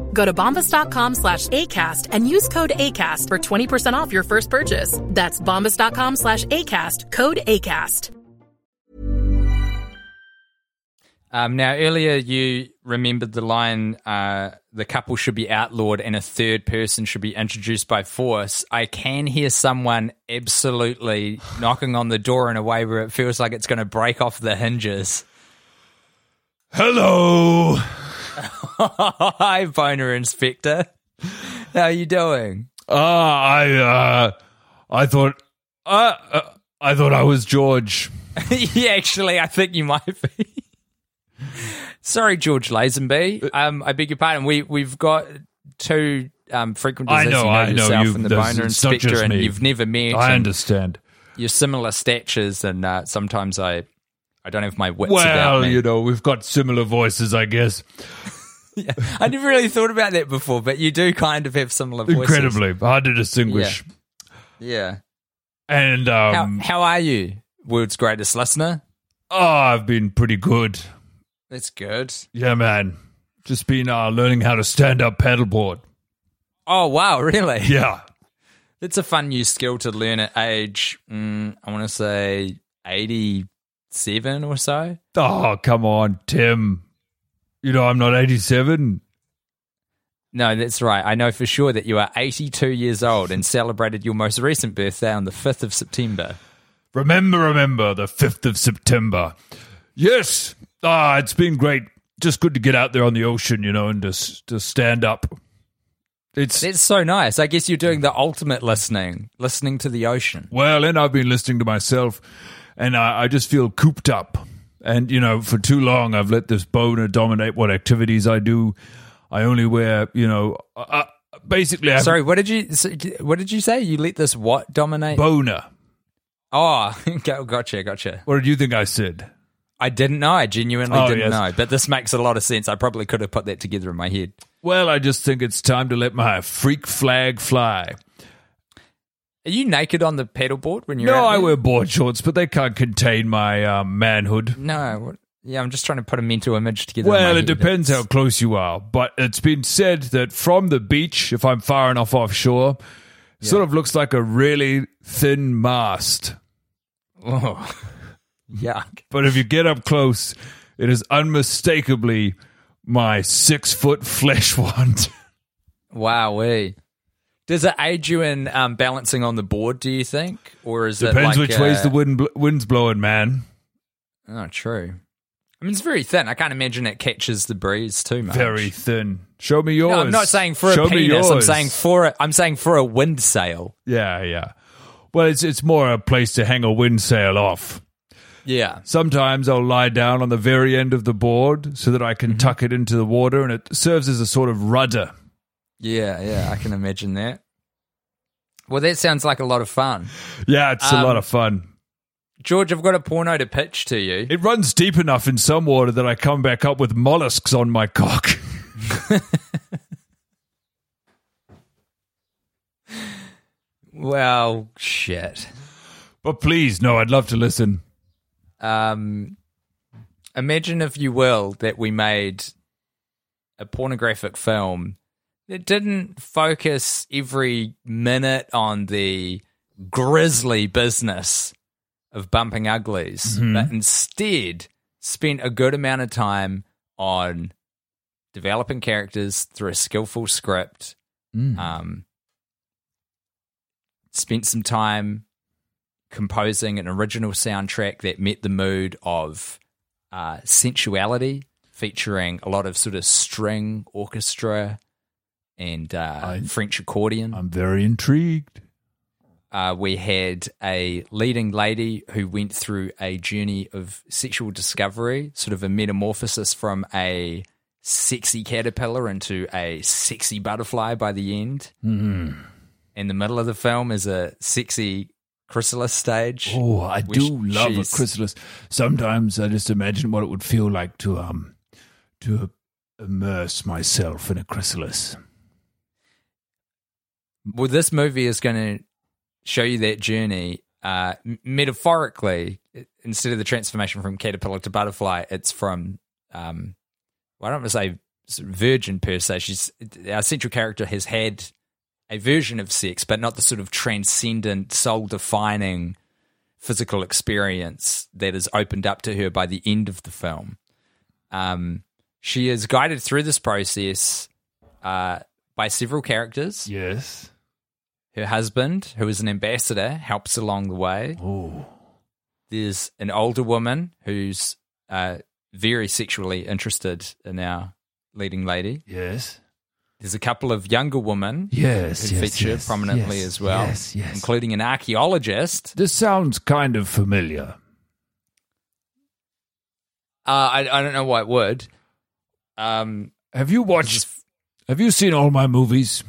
S5: Go to bombas.com slash ACAST and use code ACAST for 20% off your first purchase. That's bombas.com slash ACAST, code ACAST.
S1: Um, now, earlier you remembered the line, uh, the couple should be outlawed and a third person should be introduced by force. I can hear someone absolutely [SIGHS] knocking on the door in a way where it feels like it's going to break off the hinges.
S2: Hello. [LAUGHS]
S1: Hi, Boner Inspector. How are you doing?
S2: Uh, I uh, I thought uh, uh, I thought I was George. [LAUGHS]
S1: yeah, actually, I think you might be. Sorry, George Lazenby. Um, I beg your pardon. We we've got two um, frequenters.
S2: I know, I know.
S1: yourself
S2: You've-
S1: and the boner inspector, and you've never met.
S2: I
S1: and
S2: understand.
S1: You're similar statures, and uh, sometimes I I don't have my wits
S2: Well, you know, we've got similar voices, I guess. [LAUGHS] yeah.
S1: I never really thought about that before, but you do kind of have similar voices.
S2: Incredibly hard to distinguish.
S1: Yeah.
S2: And um,
S1: how how are you, world's greatest listener?
S2: oh, I've been pretty good.
S1: That's good.
S2: Yeah, man. Just been uh, learning how to stand up paddleboard.
S1: Oh wow, really? [LAUGHS]
S2: Yeah.
S1: It's a fun new skill to learn at age, mm, I want to say 87 or so.
S2: Oh, come on, Tim. You know I'm not 87.
S1: No, that's right. I know for sure that you are 82 years old and celebrated your most recent birthday on the 5th of September.
S2: Remember, remember the 5th of September. Yes. Ah, it's been great. Just good to get out there on the ocean, you know, and just to stand up. It's
S1: it's so nice. I guess you're doing the ultimate listening, listening to the ocean.
S2: well, and I've been listening to myself, and I, I just feel cooped up. And you know, for too long, I've let this boner dominate what activities I do. I only wear, you know, uh, basically, I have
S1: Sorry, what did you what did you say? You let this what dominate?
S2: boner. [LAUGHS]
S1: oh, gotcha, gotcha.
S2: What did you think I said?
S1: I didn't know. I genuinely
S2: Oh,
S1: didn't
S2: yes.
S1: know. But this makes a lot of sense. I probably could have put that together in my head.
S2: Well, I just think it's time to let my freak flag fly.
S1: Are you naked on the pedal board when you're
S2: No, I wear board shorts, but they can't contain my um, manhood.
S1: No. Yeah, I'm just trying to put a mental image together.
S2: Well, it depends how close you are, but it's been said that from the beach, if I'm far enough offshore, sort of looks like a really thin mast.
S1: Oh. [LAUGHS] Yuck.
S2: But if you get up close, it is unmistakably my six foot flesh wand. [LAUGHS]
S1: Wow. Does it aid you in um, balancing on the board? Do you think, or is
S2: Depends
S1: it like
S2: which way's
S1: uh,
S2: the wind bl- wind's blowing, man.
S1: Oh, true. I mean, it's very thin. I can't imagine it catches the breeze too much.
S2: Very thin. Show me yours.
S1: No, I'm not saying for
S2: Show
S1: a penis. I'm saying for a, I'm saying for a wind sail.
S2: Yeah, yeah. Well, it's it's more a place to hang a wind sail off.
S1: Yeah.
S2: Sometimes I'll lie down on the very end of the board so that I
S1: Mm-hmm.
S2: can tuck it into the water, and it serves as a sort of rudder.
S1: Yeah, yeah, I can imagine that. Well, that sounds like a lot of fun.
S2: Yeah, it's a
S1: Um,
S2: lot of fun.
S1: George, I've got a porno to pitch to you.
S2: It runs deep enough in some water that I come back up with mollusks on my cock. [LAUGHS]
S1: Well, shit.
S2: But please, no, I'd love to listen.
S1: Um, Imagine, if you will, that we made a pornographic film that didn't focus every minute on the grisly business of bumping uglies,
S2: Mhm.
S1: but instead spent a good amount of time on developing characters through a skillful script.
S2: Mm.
S1: Um, spent some time composing an original soundtrack that met the mood of uh, sensuality, featuring a lot of sort of string orchestra and uh, French accordion.
S2: I'm very intrigued.
S1: Uh, we had a leading lady who went through a journey of sexual discovery, sort of a metamorphosis from a sexy caterpillar into a sexy butterfly by the end.
S2: Mm.
S1: In the middle of the film is a sexy chrysalis stage.
S2: Oh, I do love a chrysalis. Sometimes I just imagine what it would feel like to um to immerse myself in a chrysalis.
S1: Well, this movie is going to show you that journey uh, metaphorically. Instead of the transformation from caterpillar to butterfly, it's from um, well, I don't want to say virgin per se. She's our central character has had a version of sex, but not the sort of transcendent, soul-defining physical experience that is opened up to her by the end of the film. Um, she is guided through this process uh, by several characters.
S2: Yes.
S1: Her husband, who is an ambassador, helps along the way.
S2: Oh.
S1: There's an older woman who's uh, very sexually interested in our leading lady.
S2: Yes.
S1: There's a couple of younger women
S2: Yes,
S1: who
S2: yes,
S1: feature
S2: yes,
S1: prominently
S2: yes,
S1: as well,
S2: yes, yes.
S1: including an archaeologist.
S2: This sounds kind of familiar.
S1: Uh, I, I don't know why it would. Um,
S2: Have you watched Have you seen all my movies?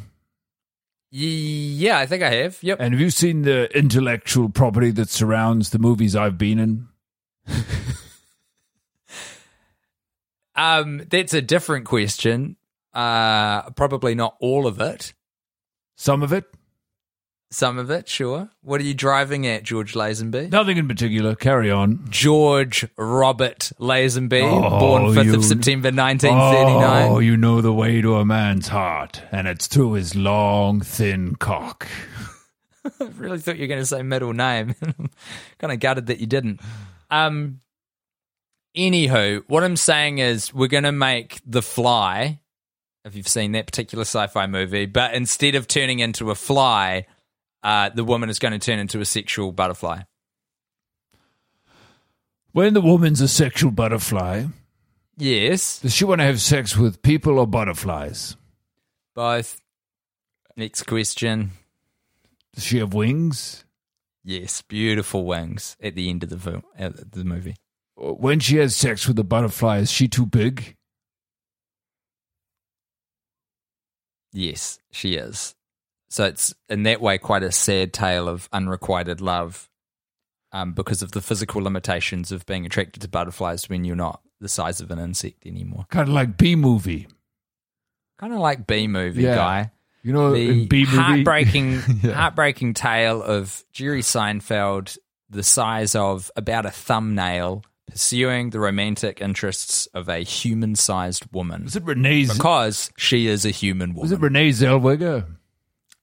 S1: yeah, I think I have. Yep.
S2: And have you seen the intellectual property that surrounds the movies I've been in? [LAUGHS]
S1: Um, that's a different question. Uh, probably not all of it.
S2: Some of it?
S1: Some of it, sure. What are you driving at, George Lazenby?
S2: Nothing in particular. Carry on.
S1: George Robert Lazenby,
S2: Oh,
S1: born 5th
S2: you-
S1: of September 1939.
S2: Oh, you know the way to a man's heart, and it's through his long, thin cock. [LAUGHS]
S1: I really thought you were going to say middle name. [LAUGHS] kind of gutted that you didn't. Um, anywho, what I'm saying is we're going to make The Fly, if you've seen that particular sci-fi movie, but instead of turning into a fly, uh, the woman is going to turn into a sexual butterfly.
S2: When the woman's a sexual butterfly,
S1: Yes,
S2: does she want to have sex with people or butterflies?
S1: both. Next question.
S2: Does she have wings?
S1: Yes, beautiful wings at the end of the film, at the movie.
S2: When she has sex with a butterfly, is she too big?
S1: Yes, she is. So it's in that way quite a sad tale of unrequited love um, because of the physical limitations of being attracted to butterflies when you're not the size of an insect anymore.
S2: Kind of like Bee Movie.
S1: Kind of like Bee Movie
S2: Yeah.
S1: guy.
S2: You know,
S1: the
S2: Bee Movie,
S1: heartbreaking, [LAUGHS]
S2: Yeah.
S1: heartbreaking tale of Jerry Seinfeld, the size of about a thumbnail, pursuing the romantic interests of a human-sized woman.
S2: Was it Renee?
S1: Because she is a human woman.
S2: Is it Renee Zellweger?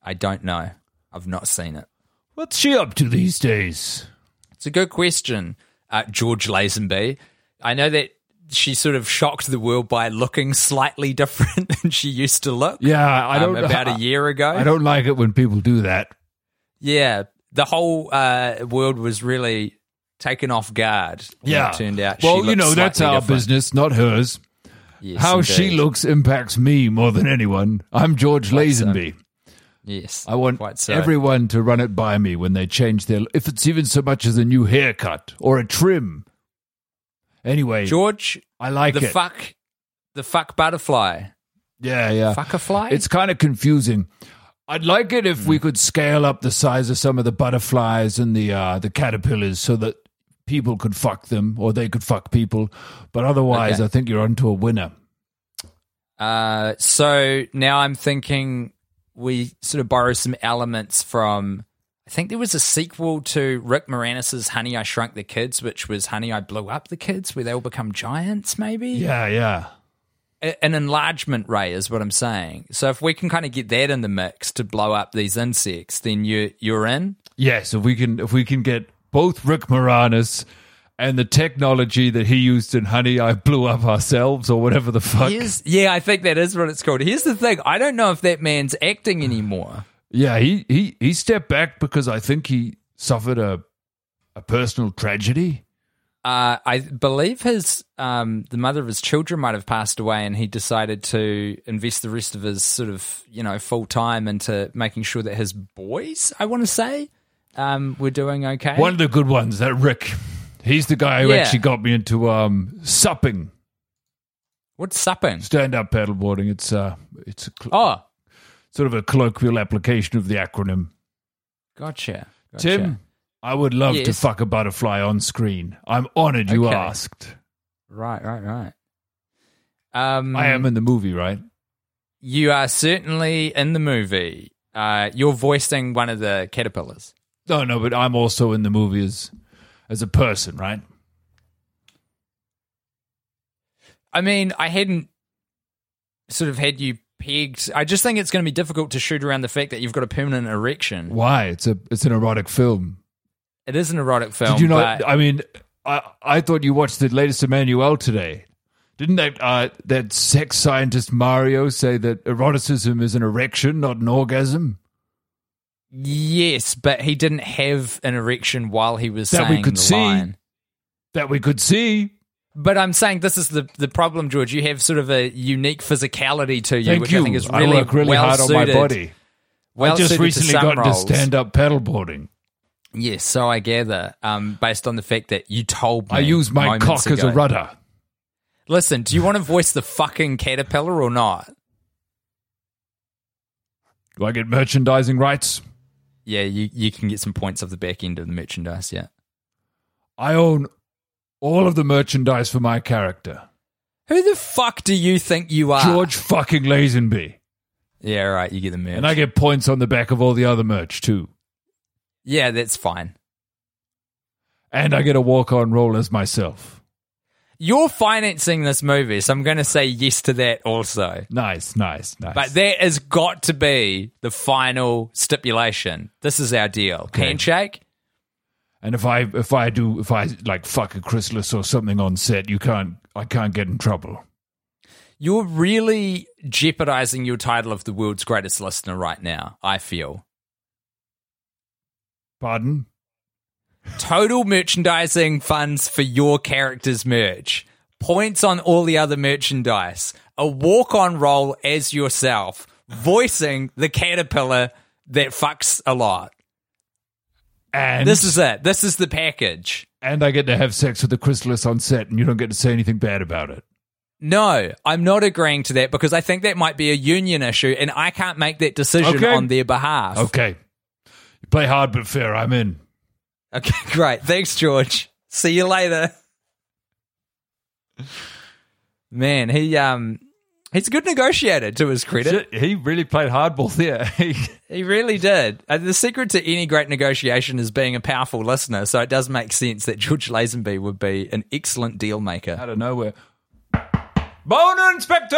S1: I don't know. I've not seen it.
S2: What's she up to these days?
S1: It's a good question, uh, George Lazenby. I know that she sort of shocked the world by looking slightly [LAUGHS] different than she used to look.
S2: Yeah, I
S1: um,
S2: don't.
S1: about a year ago.
S2: I don't like it when people do that.
S1: Yeah, the whole uh, world was really taken off guard.
S2: Yeah,
S1: it turned out. she
S2: Well, you know that's our
S1: different.
S2: business, not hers.
S1: Yes,
S2: How she looks impacts me more than anyone. I'm George. Lazenby.
S1: Yes,
S2: I want
S1: so.
S2: everyone to run it by me when they change their. If it's even so much as a new haircut or a trim. Anyway,
S1: George.
S2: I like
S1: the
S2: it.
S1: fuck, the fuck butterfly.
S2: yeah, yeah.
S1: Fuck a fly.
S2: It's kind of confusing. I'd like it if
S1: Hmm.
S2: we could scale up the size of some of the butterflies and the uh, the caterpillars so that people could fuck them or they could fuck people. But otherwise,
S1: Okay.
S2: I think you're onto a winner.
S1: Uh, so now I'm thinking we sort of borrow some elements from. I think there was a sequel to Rick Moranis' Honey, I Shrunk the Kids, which was Honey, I Blew Up the Kids, where they all become giants, maybe?
S2: Yeah, yeah.
S1: An enlargement ray is what I'm saying. So if we can kind of get that in the mix to blow up these insects, then you you're in.
S2: Yes, if we can if we can get both Rick Moranis and the technology that he used in Honey, I Blew Up Ourselves or whatever the fuck.
S1: Here's, yeah, I think that is what it's called. Here's the thing: I don't know if that man's acting anymore.
S2: Yeah, he, he he stepped back because I think he suffered a a personal tragedy.
S1: Uh, I believe his um, the mother of his children might have passed away, and he decided to invest the rest of his sort of you know full time into making sure that his boys, I want to say, um, were doing okay.
S2: One of the good ones, that Rick. He's the guy who
S1: Yeah.
S2: actually got me into um supping,
S1: What's supping?
S2: stand up paddleboarding. It's uh it's a cl-
S1: Oh,
S2: sort of a colloquial application of the acronym.
S1: gotcha. gotcha.
S2: Tim, I would love to fuck a butterfly on screen. I'm honored you
S1: Okay.
S2: asked.
S1: Right, right, right. Um,
S2: I am in the movie, right?
S1: You are certainly in the movie. Uh, you're voicing one of the caterpillars.
S2: No, no, but I'm also in the movie as as a person, right?
S1: I mean, I hadn't sort of had you pegged. I just think it's going to be difficult to shoot around the fact that you've got a permanent erection.
S2: Why? It's a it's an erotic film.
S1: It is an erotic film.
S2: Did you not? I mean, I I thought you watched the latest Emmanuelle today. Didn't that uh, that sex scientist Mario say that eroticism is an erection, not an orgasm?
S1: Yes, but he didn't have an erection while he was
S2: That we could
S1: the
S2: see.
S1: line.
S2: That we could see.
S1: But I'm saying this is the the problem, George. You have sort of a unique physicality to you,
S2: Thank
S1: which
S2: you.
S1: I think is
S2: I
S1: really
S2: work really
S1: well
S2: hard on
S1: suited.
S2: my body.
S1: Well
S2: I just recently got into stand up paddleboarding.
S1: Yes, so I gather, um, based on the fact that you told me.
S2: I use my cock as a rudder.
S1: Listen, do you want to voice the fucking caterpillar or not?
S2: Do I get merchandising rights?
S1: Yeah, you, you can get some points off the back end of the merchandise, yeah.
S2: I own all of the merchandise for my character.
S1: Who the fuck do you think you are?
S2: George fucking Lazenby.
S1: Yeah, right, you get the merch.
S2: And I get points on the back of all the other merch too.
S1: yeah, that's fine.
S2: And I get a walk on role as myself.
S1: You're financing this movie, so I'm going to say yes to that also.
S2: Nice, nice, nice.
S1: But that has got to be the final stipulation. This is our deal. Handshake?
S2: and if I if I do if I like fuck a chrysalis or something on set, you can't I can't get in trouble.
S1: You're really jeopardizing your title of the world's greatest listener right now, I feel.
S2: Pardon?
S1: Total merchandising funds for your character's merch. Points on all the other merchandise. A walk on role as yourself, voicing the caterpillar that fucks a lot.
S2: And
S1: This is it. This is the package.
S2: and I get to have sex with the chrysalis on set, and you don't get to say anything bad about it.
S1: No, I'm not agreeing to that because I think that might be a union issue and I can't make that decision
S2: Okay.
S1: on their behalf.
S2: Okay, you play hard but fair. I'm in.
S1: Okay, [LAUGHS] great. Thanks, George. See you later. Man, he um he's a good negotiator to his credit.
S2: He really played hardball there. [LAUGHS]
S1: He really did. Uh, the secret to any great negotiation is being a powerful listener, so it does make sense that George Lazenby would be an excellent deal maker.
S2: Out of nowhere. Boner Inspector!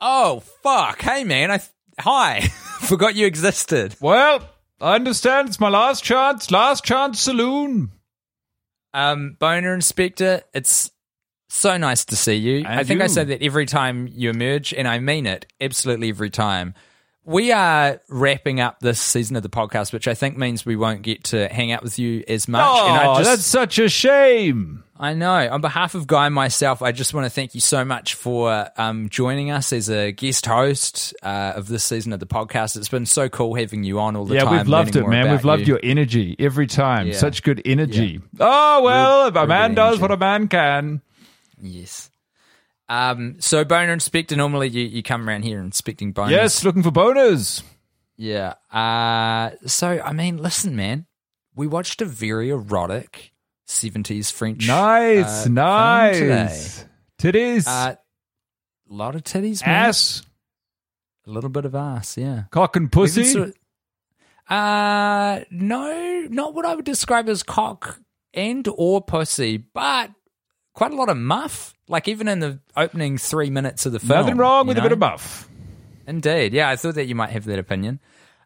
S1: Oh, fuck. Hey, man. I Hi. [LAUGHS] Forgot you existed.
S2: Well, I understand it's my last chance, last chance saloon.
S1: Um, Boner Inspector, it's so nice to see you. I
S2: And
S1: think I
S2: you.
S1: say that every time you emerge, and I mean it absolutely every time. We are wrapping up this season of the podcast, which I think means we won't get to hang out with you as much.
S2: Oh,
S1: and I just,
S2: that's such a shame.
S1: I know. On behalf of Guy and myself, I just want to thank you so much for um, joining us as a guest host uh, of this season of the podcast. It's been so cool having you on all the
S2: yeah,
S1: time.
S2: Yeah, we've loved it, man. We've loved
S1: you.
S2: your energy every time.
S1: Yeah.
S2: Such good energy. Oh, well,
S1: Real-
S2: if a man does
S1: energy.
S2: what a man can.
S1: Yes. Um, so boner inspector, normally you, you come around here inspecting boners.
S2: Yes, looking for boners.
S1: Yeah. Uh, so I mean, listen, man, we watched a very erotic seventies French.
S2: Nice,
S1: uh,
S2: nice. Titties,
S1: today. Uh, a lot of titties, man.
S2: ass,
S1: a little bit of ass. Yeah.
S2: cock and pussy.
S1: Uh no, not what I would describe as cock and or pussy, but quite a lot of muff. Like even in the opening three minutes of the film.
S2: Nothing wrong with a bit of buff.
S1: Indeed. Yeah, I thought that you might have that opinion.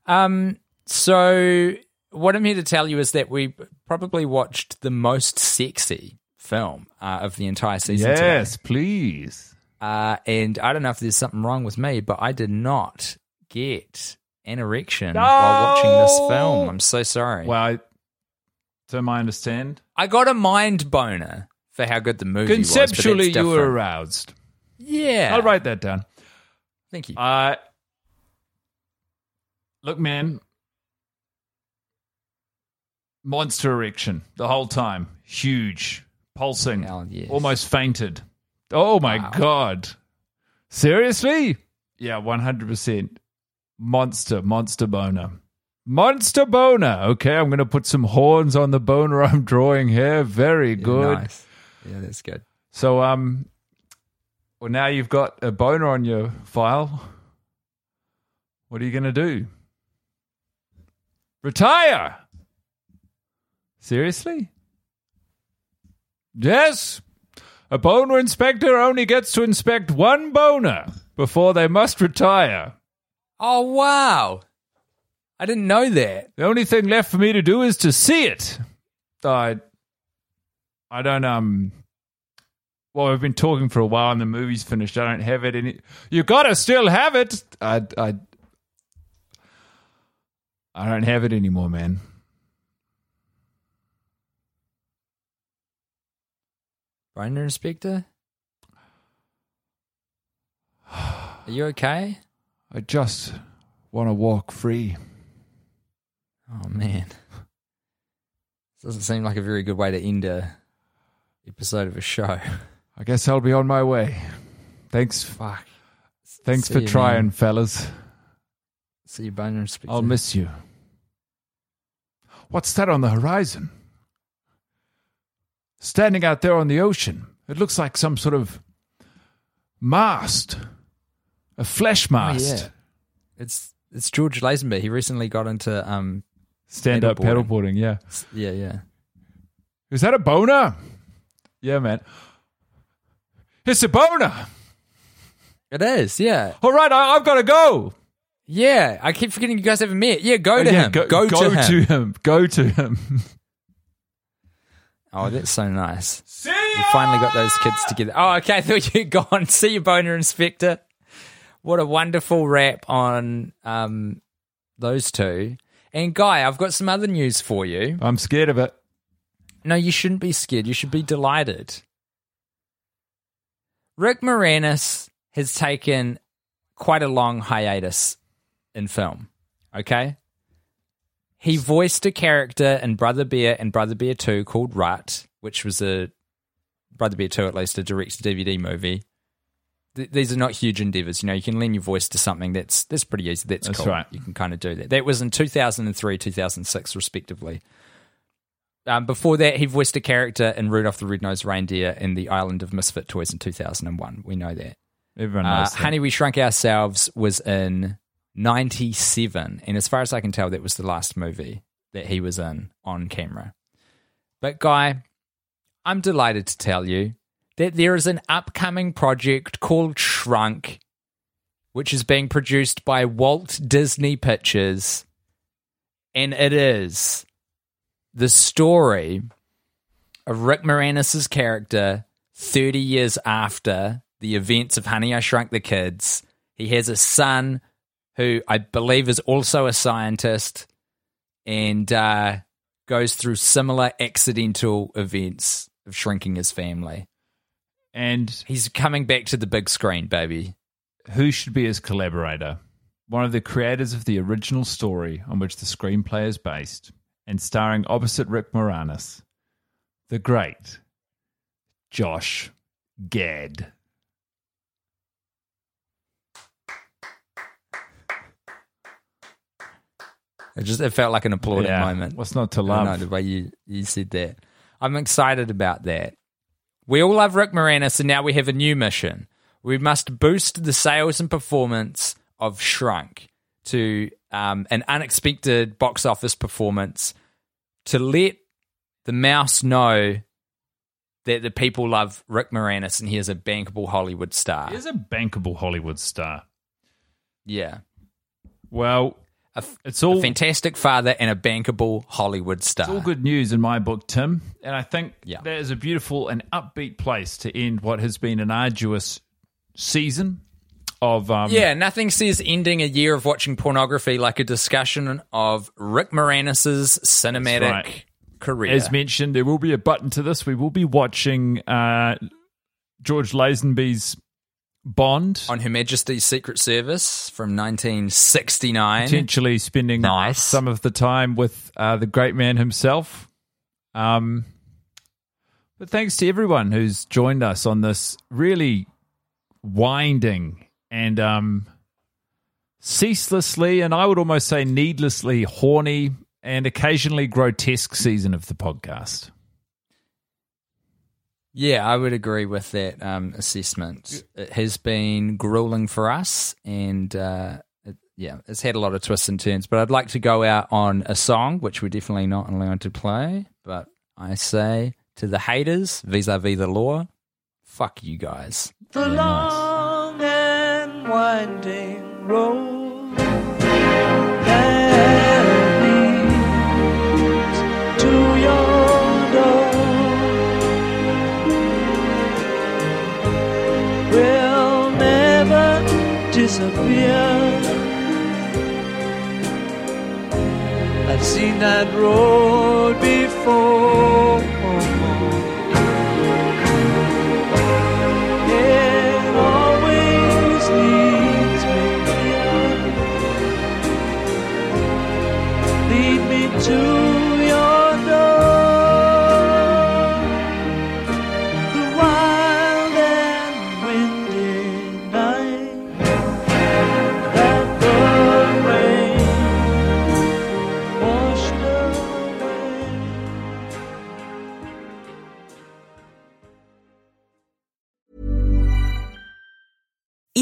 S1: Um, so what I'm here to tell you is that we probably watched the most sexy film uh, of the entire season. today.
S2: Yes, please.
S1: Uh, and I don't know if there's something wrong with me, but I did not get an erection while watching this film. I'm so sorry.
S2: Well, I, so I understand.
S1: I got a mind boner for how good the movie was.
S2: Conceptually, you were aroused.
S1: Yeah.
S2: I'll write that down.
S1: Thank you.
S2: Uh, look, man. Monster erection the whole time. Huge. Pulsing.
S1: Yes.
S2: Almost fainted. Oh my
S1: Wow.
S2: God. Seriously? Yeah, 100%. Monster, monster boner. Monster boner. Okay, I'm going to put some horns on the boner [LAUGHS] I'm drawing here. Very
S1: Yeah,
S2: good.
S1: nice. Yeah, that's good.
S2: So, um, well, now you've got a boner on your file. What are you going to do? Retire? Seriously? Yes. A boner inspector only gets to inspect one boner before they must retire.
S1: Oh wow! I didn't know that.
S2: The only thing left for me to do is to see it. I, I don't um. Well, we've been talking for a while, and the movie's finished. I don't have it any. You gotta still have it. I I. I don't have it anymore, man.
S1: Boner inspector. Are you okay?
S2: I just want to walk free.
S1: Oh man, this doesn't seem like a very good way to end a episode of a show. [LAUGHS]
S2: I guess I'll be on my way. Thanks.
S1: Fuck.
S2: Thanks
S1: See
S2: for
S1: you,
S2: trying,
S1: man.
S2: fellas.
S1: See you, boner.
S2: I'll miss you. What's that on the horizon? Standing out there on the ocean. It looks like some sort of mast. A flesh
S1: Oh,
S2: mast.
S1: yeah. It's it's George Lazenby. He recently got into um
S2: Stand up
S1: Paddleboarding.
S2: paddleboarding, yeah.
S1: yeah yeah.
S2: Is that a boner? Yeah, man. It's a boner.
S1: It is yeah
S2: All right, I, I've got to go.
S1: yeah. I keep forgetting you guys haven't met. Yeah, go to
S2: Oh, Yeah,
S1: him.
S2: Go,
S1: Go,
S2: go
S1: to him.
S2: to him. Go to him. [LAUGHS]
S1: Oh, that's so nice.
S2: See
S1: We finally got those kids together. Oh, okay. [LAUGHS] I thought you'd gone. See you, boner inspector. What a wonderful wrap on um, those two. And Guy, I've got some other news for you.
S2: I'm scared of it.
S1: No, you shouldn't be scared. You should be delighted. Rick Moranis has taken quite a long hiatus in film. Okay? He voiced a character in Brother Bear and Brother Bear 2 called Rutt, which was a Brother Bear 2 at least a direct to DVD movie. Th- these are not huge endeavors. You know, you can lend your voice to something that's that's pretty easy. That's,
S2: That's
S1: cool.
S2: right.
S1: You can kind of do that. That was in 2003, 2006, respectively. Um, before that, he voiced a character in Rudolph the Red-Nosed Reindeer in The Island of Misfit Toys in 2001. We know that.
S2: Everyone
S1: Uh,
S2: knows. that.
S1: Honey, We Shrunk Ourselves was in 97. And as far as I can tell, that was the last movie that he was in on camera. But, Guy, I'm delighted to tell you that there is an upcoming project called Shrunk, which is being produced by Walt Disney Pictures. And it is the story of Rick Moranis' character 30 years after the events of Honey, I Shrunk the Kids. He has a son who I believe is also a scientist and uh, goes through similar accidental events of shrinking his family.
S2: and
S1: He's coming back to the big screen, baby.
S2: who should be his collaborator? One of the creators of the original story on which the screenplay is based, and starring opposite Rick Moranis, the great Josh Gad.
S1: It just it felt like an applauding
S2: Yeah,
S1: moment.
S2: what's not to
S1: don't know
S2: love?
S1: the way you, you said that. I'm excited about that. We all love Rick Moranis, and now we have a new mission. We must boost the sales and performance of Shrunk. To um, an unexpected box office performance to let the mouse know that the people love Rick Moranis and he is a bankable Hollywood star.
S2: He is a bankable Hollywood star.
S1: Yeah.
S2: Well,
S1: f-
S2: it's all
S1: a fantastic father and a bankable Hollywood star.
S2: It's all good news in my book, Tim. And I think
S1: Yeah.
S2: that is a beautiful and upbeat place to end what has been an arduous season of um,
S1: Yeah, nothing says ending a year of watching pornography like a discussion of Rick Moranis's cinematic
S2: right.
S1: career.
S2: As mentioned, there will be a button to this. We will be watching uh, George Lazenby's Bond,
S1: on Her Majesty's Secret Service from 1969.
S2: potentially spending
S1: Nice.
S2: some of the time with uh, the great man himself. Um, but thanks to everyone who's joined us on this really winding and um, ceaselessly, and I would almost say needlessly horny and occasionally grotesque season of the podcast.
S1: Yeah, I would agree with that um, assessment. It has been grueling for us, and uh, it, yeah, it's had a lot of twists and turns. But I'd like to go out on a song, which we're definitely not allowed to play. But I say to the haters, vis-a-vis the law, fuck you guys.
S6: The long and winding road that leads to your door will never disappear. I've seen that road before.